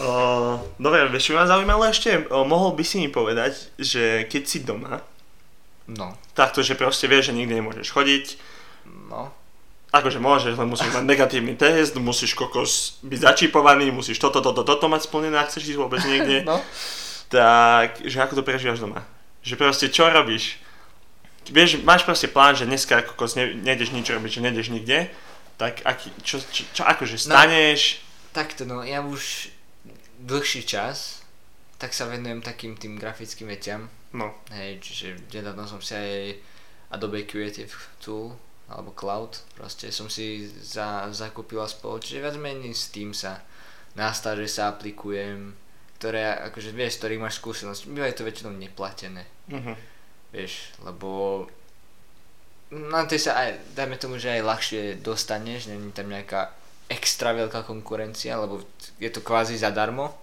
O, dobre, vieš, čo ma zaujímalo ešte? O, mohol by si mi povedať, že keď si doma,
No,
takto, že proste vieš, že nikde nemôžeš chodiť,
no,
akože môžeš, len musíš mať negatívny test, musíš kokos byť začipovaný, musíš toto, toto, toto mať splnené, ak chceš ísť vôbec niekde,
no.
tak, že ako to prežívaš doma? Že proste čo robíš? Vieš, máš proste plán, že dneska kokos ne, nejdeš nič robiť, že nejdeš nikde, tak aký, čo, čo, čo akože staneš,
Takto no, ja už dlhší čas, tak sa venujem takým tým grafickým veciam.
no,
Hej, čiže nedávno som si aj Adobe Creative Tool alebo Cloud, proste som si za, zakúpil spolu, čiže viac menej s tým sa na stáže sa aplikujem, ktoré, akože vieš, ktorých máš skúsenosť, bývajú to väčšinou neplatené,
uh-huh.
Vieš, lebo na tej sa aj, dajme tomu, že aj ľahšie dostaneš, není tam nejaká extra veľká konkurencia, lebo je to kvázi zadarmo.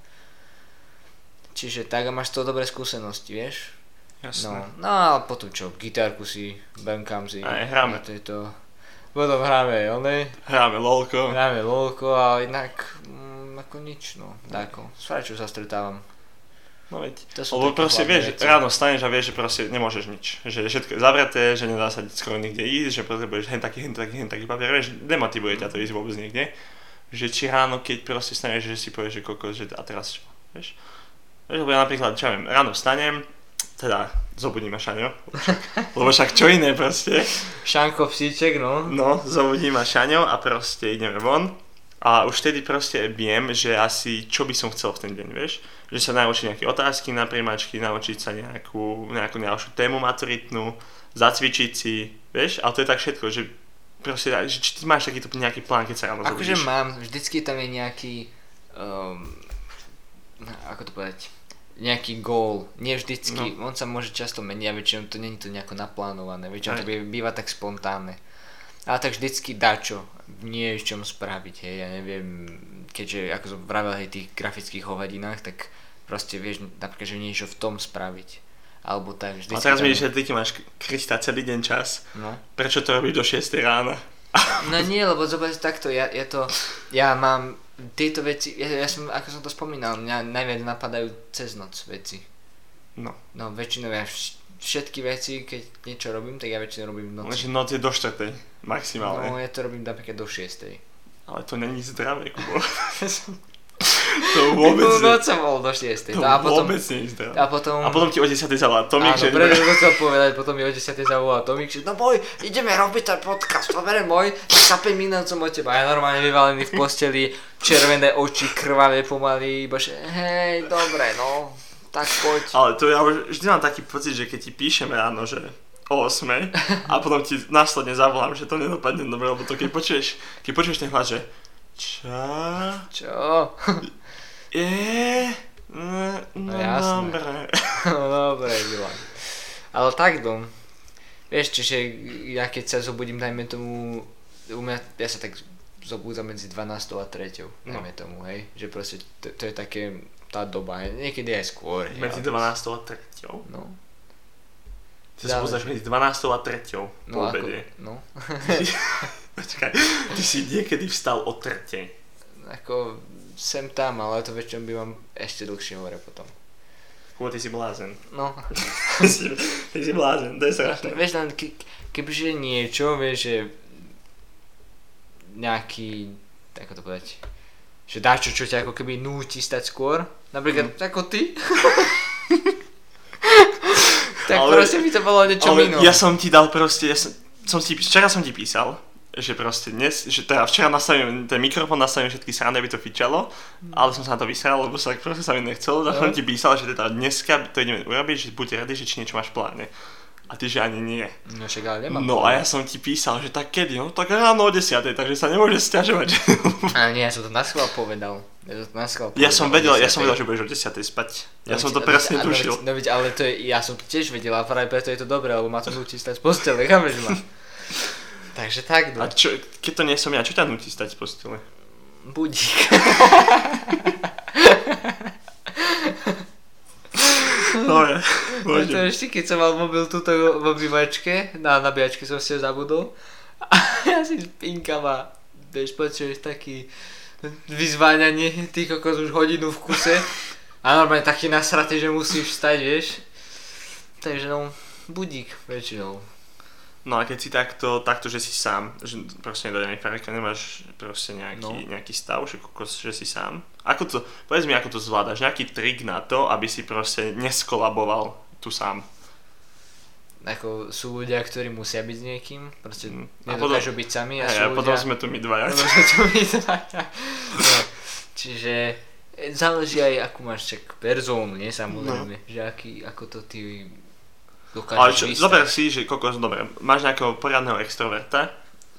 Čiže tak a máš to dobré skúsenosti, vieš? No,
jasné.
no a potom čo, gitárku si, bankám si.
Aj hráme.
To je to. Potom hráme, one,
Hráme lolko.
hráme lolko a inak, mm, ako nič, no, dáko. S sa stretávam.
No veď.
To sú
Lebo proste vieš,
veci.
ráno staneš a vieš, že proste nemôžeš nič. Že všetko je zavreté, že nedá sa skoro nikde ísť, že potrebuješ hen taký, hen taký, hen taký papier, vieš, demotivuje ťa to ísť vôbec niekde. Že či ráno, keď proste staneš, že si povieš, že kokos, že a teraz čo, vieš. Vieš, lebo ja napríklad, čo viem, ráno vstanem, teda zobudím ma Šaňo, lebo však, čo iné proste.
Šanko psíček, no.
No, zobudím ma Šaňo a proste ideme von. A už vtedy proste viem, že asi čo by som chcel v ten deň, vieš. Že sa naučiť nejaké otázky na príjmačky, naučiť sa nejakú, nejakú ďalšiu tému maturitnú, zacvičiť si, vieš. Ale to je tak všetko, že proste, že či ty máš takýto nejaký plán, keď sa ráno
Akože mám, vždycky tam je nejaký, um, ako to povedať, nejaký gól. Nie vždycky, on sa môže často meniť a väčšinou to není to nejako naplánované, väčšinou to
Aj.
býva, býva tak spontánne. Ale tak vždycky dačo, v čom spraviť, hej, ja neviem, keďže ako som vravel, hej, tých grafických hovadinách, tak proste vieš napríklad, že niečo v tom spraviť. Alebo tak, vždycky
A teraz
tam
mi že ty máš krysta celý deň čas.
No.
Prečo to robíš do 6 rána?
No nie, lebo zober takto, ja, ja to, ja mám tieto veci, ja, ja som, ako som to spomínal, mňa najviac napadajú cez noc veci.
No.
No väčšinou ja vš- všetky veci, keď niečo robím, tak ja väčšinou robím v noci.
Lenže noc je do 4. maximálne.
No ja to robím napríklad do 6.
Ale to není zdravé, Kubo. to vôbec nie.
noc som bol do 6.
To
No, a potom,
vôbec nie zdravé.
a potom,
A potom ti o 10. zavolá Tomík,
áno,
že
preto som chcel povedať, potom mi o 10. zavolal Tomík, že no boj, ideme robiť ten podcast, dobre môj, za 5 minút som od teba, ja normálne vyvalený v posteli, červené oči, krvavé pomaly, iba že hej, dobre, no, tak poď.
Ale to ja už vždy mám taký pocit, že keď ti píšem ráno, že o 8 a potom ti následne zavolám, že to nedopadne dobre, lebo to keď počuješ, keď počuješ ten hlas, že Čo?
Čo?
Je? No, no
jasné.
dobre.
no dobre, Milan. Ale tak dom. Vieš, čiže ja keď sa zobudím, dajme tomu, u mňa, ja sa tak zobúdzam medzi 12 a 3,
No.
dajme tomu, hej. Že proste to, to je také tá doba, niekedy aj skôr.
Medzi
ale-
12 a 3.
No,
Ty sa poznáš medzi 12 a 3
no
po
ako,
obede.
no.
Počkaj, ty si niekedy vstal o 3.
ako sem tam, ale to väčšinou bývam ešte dlhšie hore potom.
Kubo, ty si blázen.
No,
ty si blázen, to je strašné.
vieš len, ke, kebyže niečo, vieš, že nejaký, ako to povedať, že dáčo, čo ťa ako keby núti stať skôr, napríklad ako ty. tak
Ale-
proste by to bolo niečo iné.
ja som ti dal proste, ja som, som ti, včera som ti písal, že proste dnes, že teda včera nastavím ten mikrofón, nastavím všetky srandy, aby to fičalo, ale som sa na to vysral, lebo sa proste sa mi nechcelo, tak som ti písal, že teda dneska to ideme urobiť, že buďte radi, že či niečo máš v pláne. A ty, že ani nie.
No však ale nemám.
No a ja som ti písal, že tak kedy, no tak ráno o 10, takže sa nemôže stiažovať.
A nie, ja som to na povedal. Ja, som to na schvál
ja som
povedal
vedel, ja som
10:00.
vedel, že budeš o 10 spať. Ja
No
som to presne
no
tušil.
No veď, ale to je, ja som to tiež vedel a práve preto je to dobré, lebo ma to nutí stať z postele, chápeš ma? Takže tak,
A
no.
čo, keď to nie som ja, čo ťa nutí stať z postele?
Budík.
No je,
to
môžem.
ešte keď som mal mobil tuto v obývačke, na nabíjačke som si ho zabudol. A ja si spinkam a vieš, počuješ taký vyzváňanie, ty kokos už hodinu v kuse. A normálne taký nasratý, že musíš vstať, vieš. Takže no, budík väčšinou.
No a keď si takto, takto, že si sám, že proste do farika nemáš proste nejaký,
No.
no. nejaký stav, že, kokos, že si sám. Ako to, povedz mi, ako to zvládaš, nejaký trik na to, aby si proste neskolaboval tu sám.
Ako sú ľudia, ktorí musia byť s niekým, proste
Mm.
Nedokážu byť sami a
Hej,
sú
a
ľudia...
potom sme tu my dvaja.
Potom sme tu my dvaja. no, čiže e, záleží aj akú máš čak perzónu, nie samozrejme, že aký, ako to ty dokážeš
Ale čo, zober si, že kokos, dobre, máš nejakého poriadneho extroverta,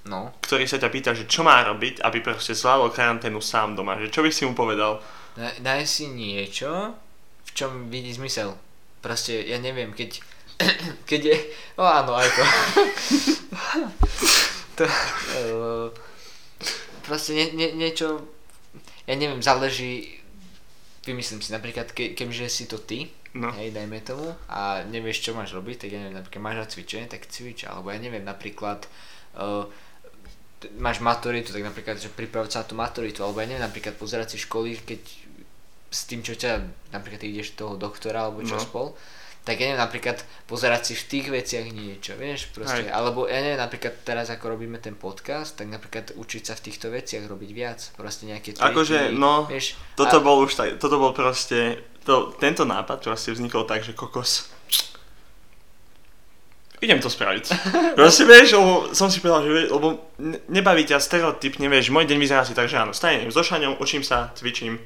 No,
ktorý sa ťa pýta, že čo má robiť, aby proste zvládol karanténu sám doma, že čo by si mu povedal?
daj, daj si niečo, v čom vidí zmysel. Proste, ja neviem, keď, keď je, o áno, aj to. to uh, proste nie, nie, niečo, ja neviem, záleží, vymyslím si, napríklad, ke, keďže si to ty,
No.
hej, dajme tomu, a nevieš, čo máš robiť, tak ja neviem, napríklad máš na cvičenie, tak cvič, alebo ja neviem, napríklad uh, máš maturitu, tak napríklad, že pripravať sa na tú maturitu, alebo ja neviem, napríklad pozerať si školy, keď s tým, čo ťa, napríklad ty ideš toho doktora, alebo čo
No.
spol, tak ja neviem, napríklad pozerať si v tých veciach niečo, vieš, proste,
Hej.
alebo ja neviem, napríklad teraz ako robíme ten podcast, tak napríklad učiť sa v týchto veciach robiť viac, proste nejaké
Akože,
triky,
no,
vieš,
Toto
a-
bol už tak, toto bol proste, to, tento nápad proste vznikol tak, že kokos. Idem to spraviť. Proste vieš, lebo som si povedal, že vie- lebo ne- nebaví ťa stereotyp, nevieš, môj deň vyzerá si tak, že áno, stanem so šaňou, učím sa, cvičím,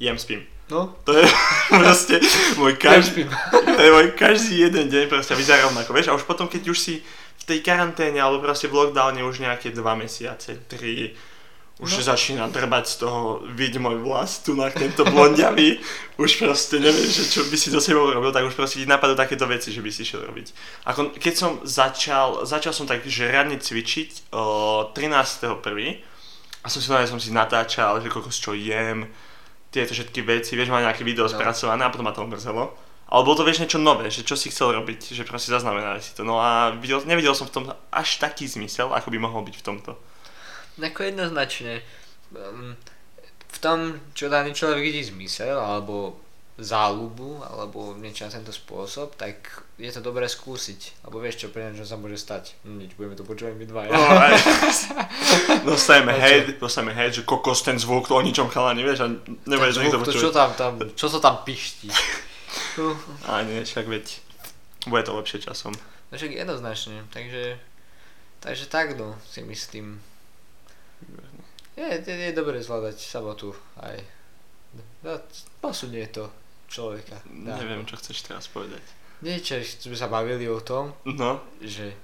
jem, spím.
No,
To je proste môj každý, to je môj každý jeden deň proste vyzerá rovnako, vieš, a už potom, keď už si v tej karanténe alebo proste v lockdowne už nejaké dva mesiace, tri, už
No.
začína drbať z toho, vidť môj vlas, tu na tento blondiavý, už proste nevieš, že čo by si so sebou robil, tak už proste ti napadú takéto veci, že by si šiel robiť. Ako, keď som začal, začal som tak, že riadne cvičiť o 13.1. a som si som si natáčal, že kokos čo jem, tieto všetky veci, vieš, mal nejaké video
No.
spracované a potom ma to mrzelo. Ale bolo to vieš niečo nové, že čo si chcel robiť, že proste zaznamenali si to. No a videl, nevidel som v tom až taký zmysel, ako by mohol byť v tomto.
Ako jednoznačne. Um, v tom, čo daný človek vidí zmysel, alebo záľubu, alebo niečo na tento spôsob, tak je to dobré skúsiť. Alebo vieš čo, pre čo sa môže stať. Hm, Nič, budeme to počúvať my dvaja.
No, aj, dostaneme hate, dostaneme hate, že kokos ten zvuk, to o ničom chalani, vieš, a nebude to
Ten
nikto
zvuk, to čo tam, tam, čo sa tam piští. No,
A nie, však veď, bude to lepšie časom.
no však jednoznačne, takže, takže tak no, si myslím. Je, je, je dobré zvládať sabotu aj. No, posunie to človeka. Dá.
Neviem, čo chceš teraz povedať.
Niečo, sme sa bavili o tom,
No,
že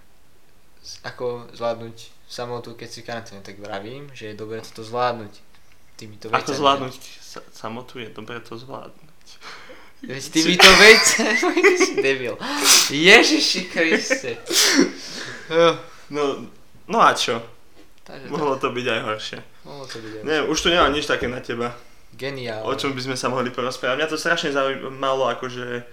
ako zvládnuť samotu, keď si v karanténe, tak vravím, že je dobré toto zvládnuť. Týmito vecami.
Ako zvládnuť sa- samotu je dobre to zvládnuť.
Veď týmito vecami, si debil. Ježiši Kriste.
No, no a čo?
Takže to,
Mohlo to byť aj horšie.
mohlo to byť aj
Neviem, už tu nemám nič také na teba.
geniálne.
O čom by sme sa mohli porozprávať. Mňa to strašne zaujímalo, akože,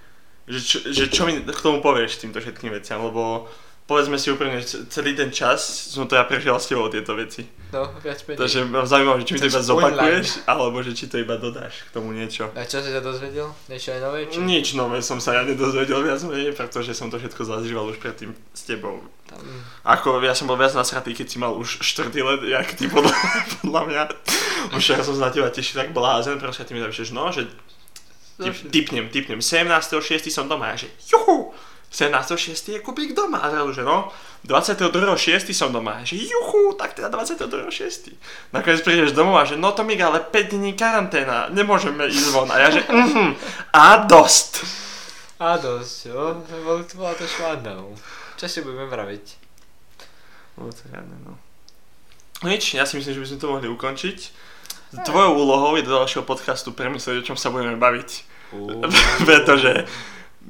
že, čo, že čo mi k tomu povieš týmto všetkým veciam, lebo povedzme si že celý ten čas som to ja prežil s tebou tieto veci.
No, viac menej.
Takže ma zaujímavé, či mi to iba
je
zopakuješ, alebo že či to iba dodáš k tomu niečo.
A čo si sa dozvedel? Niečo aj nové? Či...
Nič nové som sa ja nedozvedel viac menej, pretože som to všetko zažíval už predtým s tebou.
Tam...
Ako ja som bol viac nasratý, keď si mal už štvrtý let, jak ty podľa, podľa mňa. Už ja som sa na teba tešil tak blázen, proste ty mi napíšeš, no, že typ, typnem, typnem, 17.6. som doma, ja že juhu, 17.6. je Kubík doma, a zrazu, že no, 22.6. som doma, že juhu, tak teda 22.6. Nakoniec prídeš domov a že no to mi ale 5 dní karanténa, nemôžeme ísť von. A ja že mhm, a dosť.
A dosť, jo. Bolo to, bola to švádnou. Čo si budeme vraviť?
Bolo to riadne, no. No nič, ja si myslím, že by sme to mohli ukončiť. Tvojou úlohou je do ďalšieho podcastu premyslieť, o čom sa budeme baviť. Pretože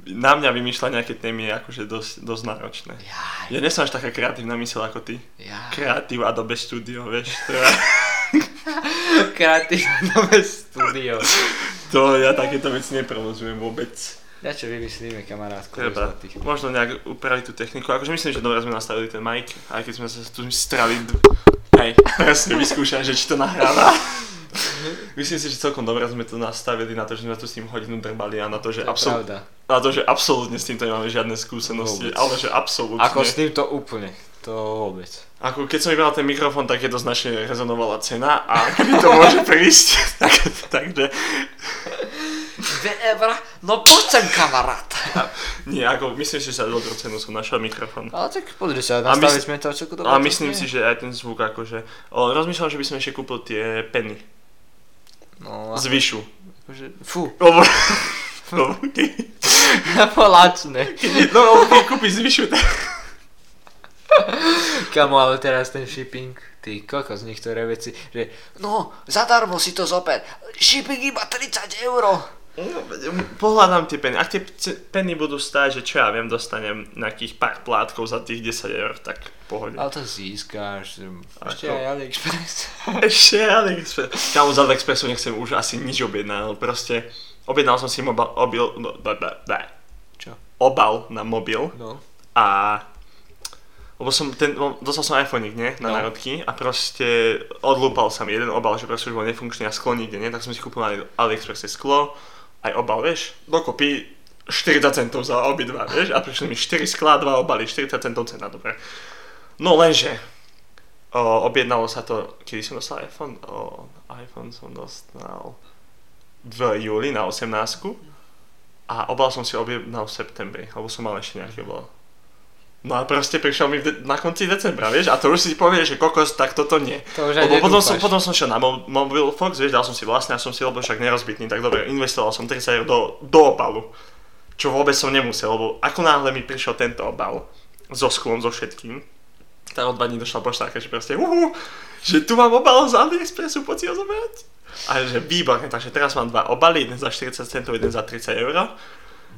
na mňa vymýšľať nejaké témy je akože dosť, dosť náročné.
Jaj,
Ja nesom až taká kreatívna mysel ako ty.
jaj.
Kreatív Adobe Studio, vieš, to ja,
Kreatívne nové studio.
to ja takéto veci neprovozujem vôbec.
Ja čo vymyslíme, kamarátko.
Treba možno nejak upraviť tú techniku. Akože myslím, že dobre sme nastavili ten mic, aj keď sme sa tu strali... Hej, presne vyskúšam, že či to nahráva. Myslím si, že celkom dobre sme to nastavili na to, že sme tu s tým hodinu drbali a na to, že,
To je
absol-
pravda.
na to, že absolútne s týmto nemáme žiadne skúsenosti,
Vôbec.
ale že absolútne.
Ako s týmto úplne. To vôbec.
Ako keď som vybral ten mikrofón, tak jednoznačne rezonovala cena a kedy to môže prísť, tak, takže
Dve eurá? No poď sem, kamarát.
nie, ako myslím si, že za dobrú cenu som našiel mikrofón.
Ale tak pozri sa,
A
nastavili sme to, čo to
Ale myslím si, že aj ten zvuk akože... O, rozmýšľam, že by som ešte kúpil tie peny
No,
z Vyšu.
akože, fú,
Lebo... lebo keď,
polačné.
keď, no, keď kúpiš z Vyšu, tak...
Kamo, ale teraz ten shipping, ty kokos, niektoré veci, že no, zadarmo si to zober, shipping iba 30 eur.
No, pohľadám tie peny. Ak tie peny budú stáť, že čo ja viem, dostanem nejakých pár plátkov za tých 10 eur, tak pohode.
Ale to získáš, ešte aj AliExpress.
Ešte AliExpress. Kámo, z AliExpressu nechcem už asi nič objednať, proste objednal som si mobil, obil, no, da, da, da.
Čo?
obal na mobil
No,
a lebo som, ten, no, dostal som iPhone, nie, na
No.
národky a proste odlúpal sa mi jeden obal, že proste už bol nefunkčný a sklo nikde, nie, tak som si kúpil na AliExpresse sklo, aj obal, vieš, dokopy 40 centov za obidva, vieš, a prišli mi 4 sklá, 2 obaly, 40 centov cena, dobre. No lenže, o, objednalo sa to, kedy som dostal iPhone? O, iPhone som dostal v júli na 18 a obal som si objednal v septembri, lebo som mal ešte nejaký obal. No a proste prišiel mi de- na konci decembra, vieš, a to už si povie, že kokos, tak toto nie.
to už
Lebo potom som, potom som šiel na mo- Fox, vieš, dal som si vlastne a som si, lebo však nerozbitný, tak dobre, investoval som 30 eur do, do obalu. Čo vôbec som nemusel, lebo ako náhle mi prišiel tento obal, so sklom, so všetkým, tak od dva dní došla poštárka, že proste, uhu, že tu mám obal z AliExpressu, poď si ho zobrať. A že výborne, takže teraz mám dva obaly, jeden za 40 centov, jeden za 30 eur.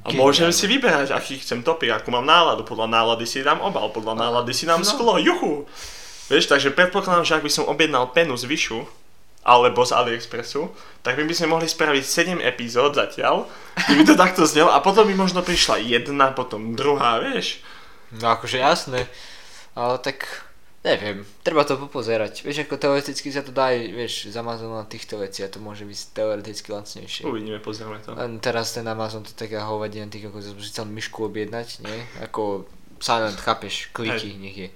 A
Geniálne.
môžem si vyberať, aký chcem topik, akú mám náladu. Podľa nálady si dám obal, podľa nálady si dám
No.
sklo, juhu. Vieš, takže predpokladám, že ak by som objednal penu z Vyšu, alebo z AliExpressu, tak my by sme mohli spraviť 7 epizód zatiaľ, keby to takto znel a potom by možno prišla jedna, potom druhá, vieš.
No akože jasné, ale tak neviem, treba to popozerať. Vieš, ako teoreticky sa to dá vieš, z Amazonu na týchto veci a to môže byť teoreticky lacnejšie.
Uvidíme, pozrieme to.
Len teraz ten Amazon to taká hovadina, ty ako si chcel myšku objednať, nie? Ako silent, chápeš, kliky nech je.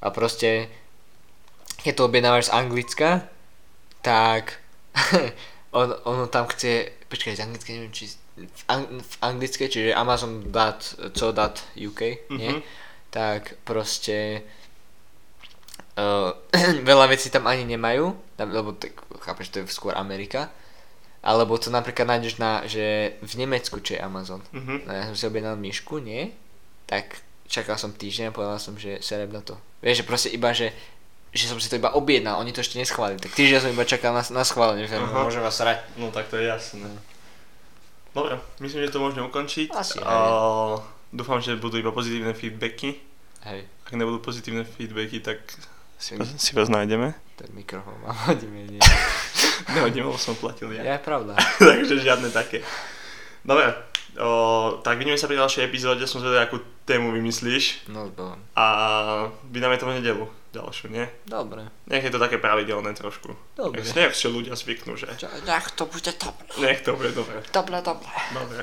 A proste, keď to objednávaš z Anglicka, tak on, ono tam chce, počkaj, z Anglicka neviem, či v, ang, v anglické, čiže amazon.co.uk, nie?
Mhm.
Tak proste uh, veľa vecí tam ani nemajú, tam- lebo tak, chápeš, to je skôr Amerika. Alebo to napríklad nájdeš na, že v Nemecku, čo je Amazon.
Mhm.
No, ja som si objednal myšku, nie? Tak čakal som týždeň a povedal som, že serem na to. Vieš, že proste iba, že že som si to iba objednal, oni to ešte neschválili. Tak týždeň som iba čakal na, na schválenie, že
Aha.
môžem vás rať.
No tak to je jasné. Dobre, myslím, že to môžeme ukončiť.
Asi,
a, dúfam, že budú iba pozitívne feedbacky.
Hej,
Ak nebudú pozitívne feedbacky, tak
si
si vás nájdeme.
ten mikrofón mám, hodíme.
Nehodím, lebo som platil ja.
Je pravda.
Takže žiadne také. Dobre, o, tak vidíme sa pri ďalšej epizóde, som zvedal, akú tému vymyslíš.
No dobre.
A vydáme to v nedelu ďalšiu, nie?
Dobre.
Nech je to také pravidelné trošku.
Dobre.
Nech, nech si ľudia zvyknú, že?
Čo, nech to bude dobre.
Nech to bude dobre.
Dobre, dobre.
Dobre.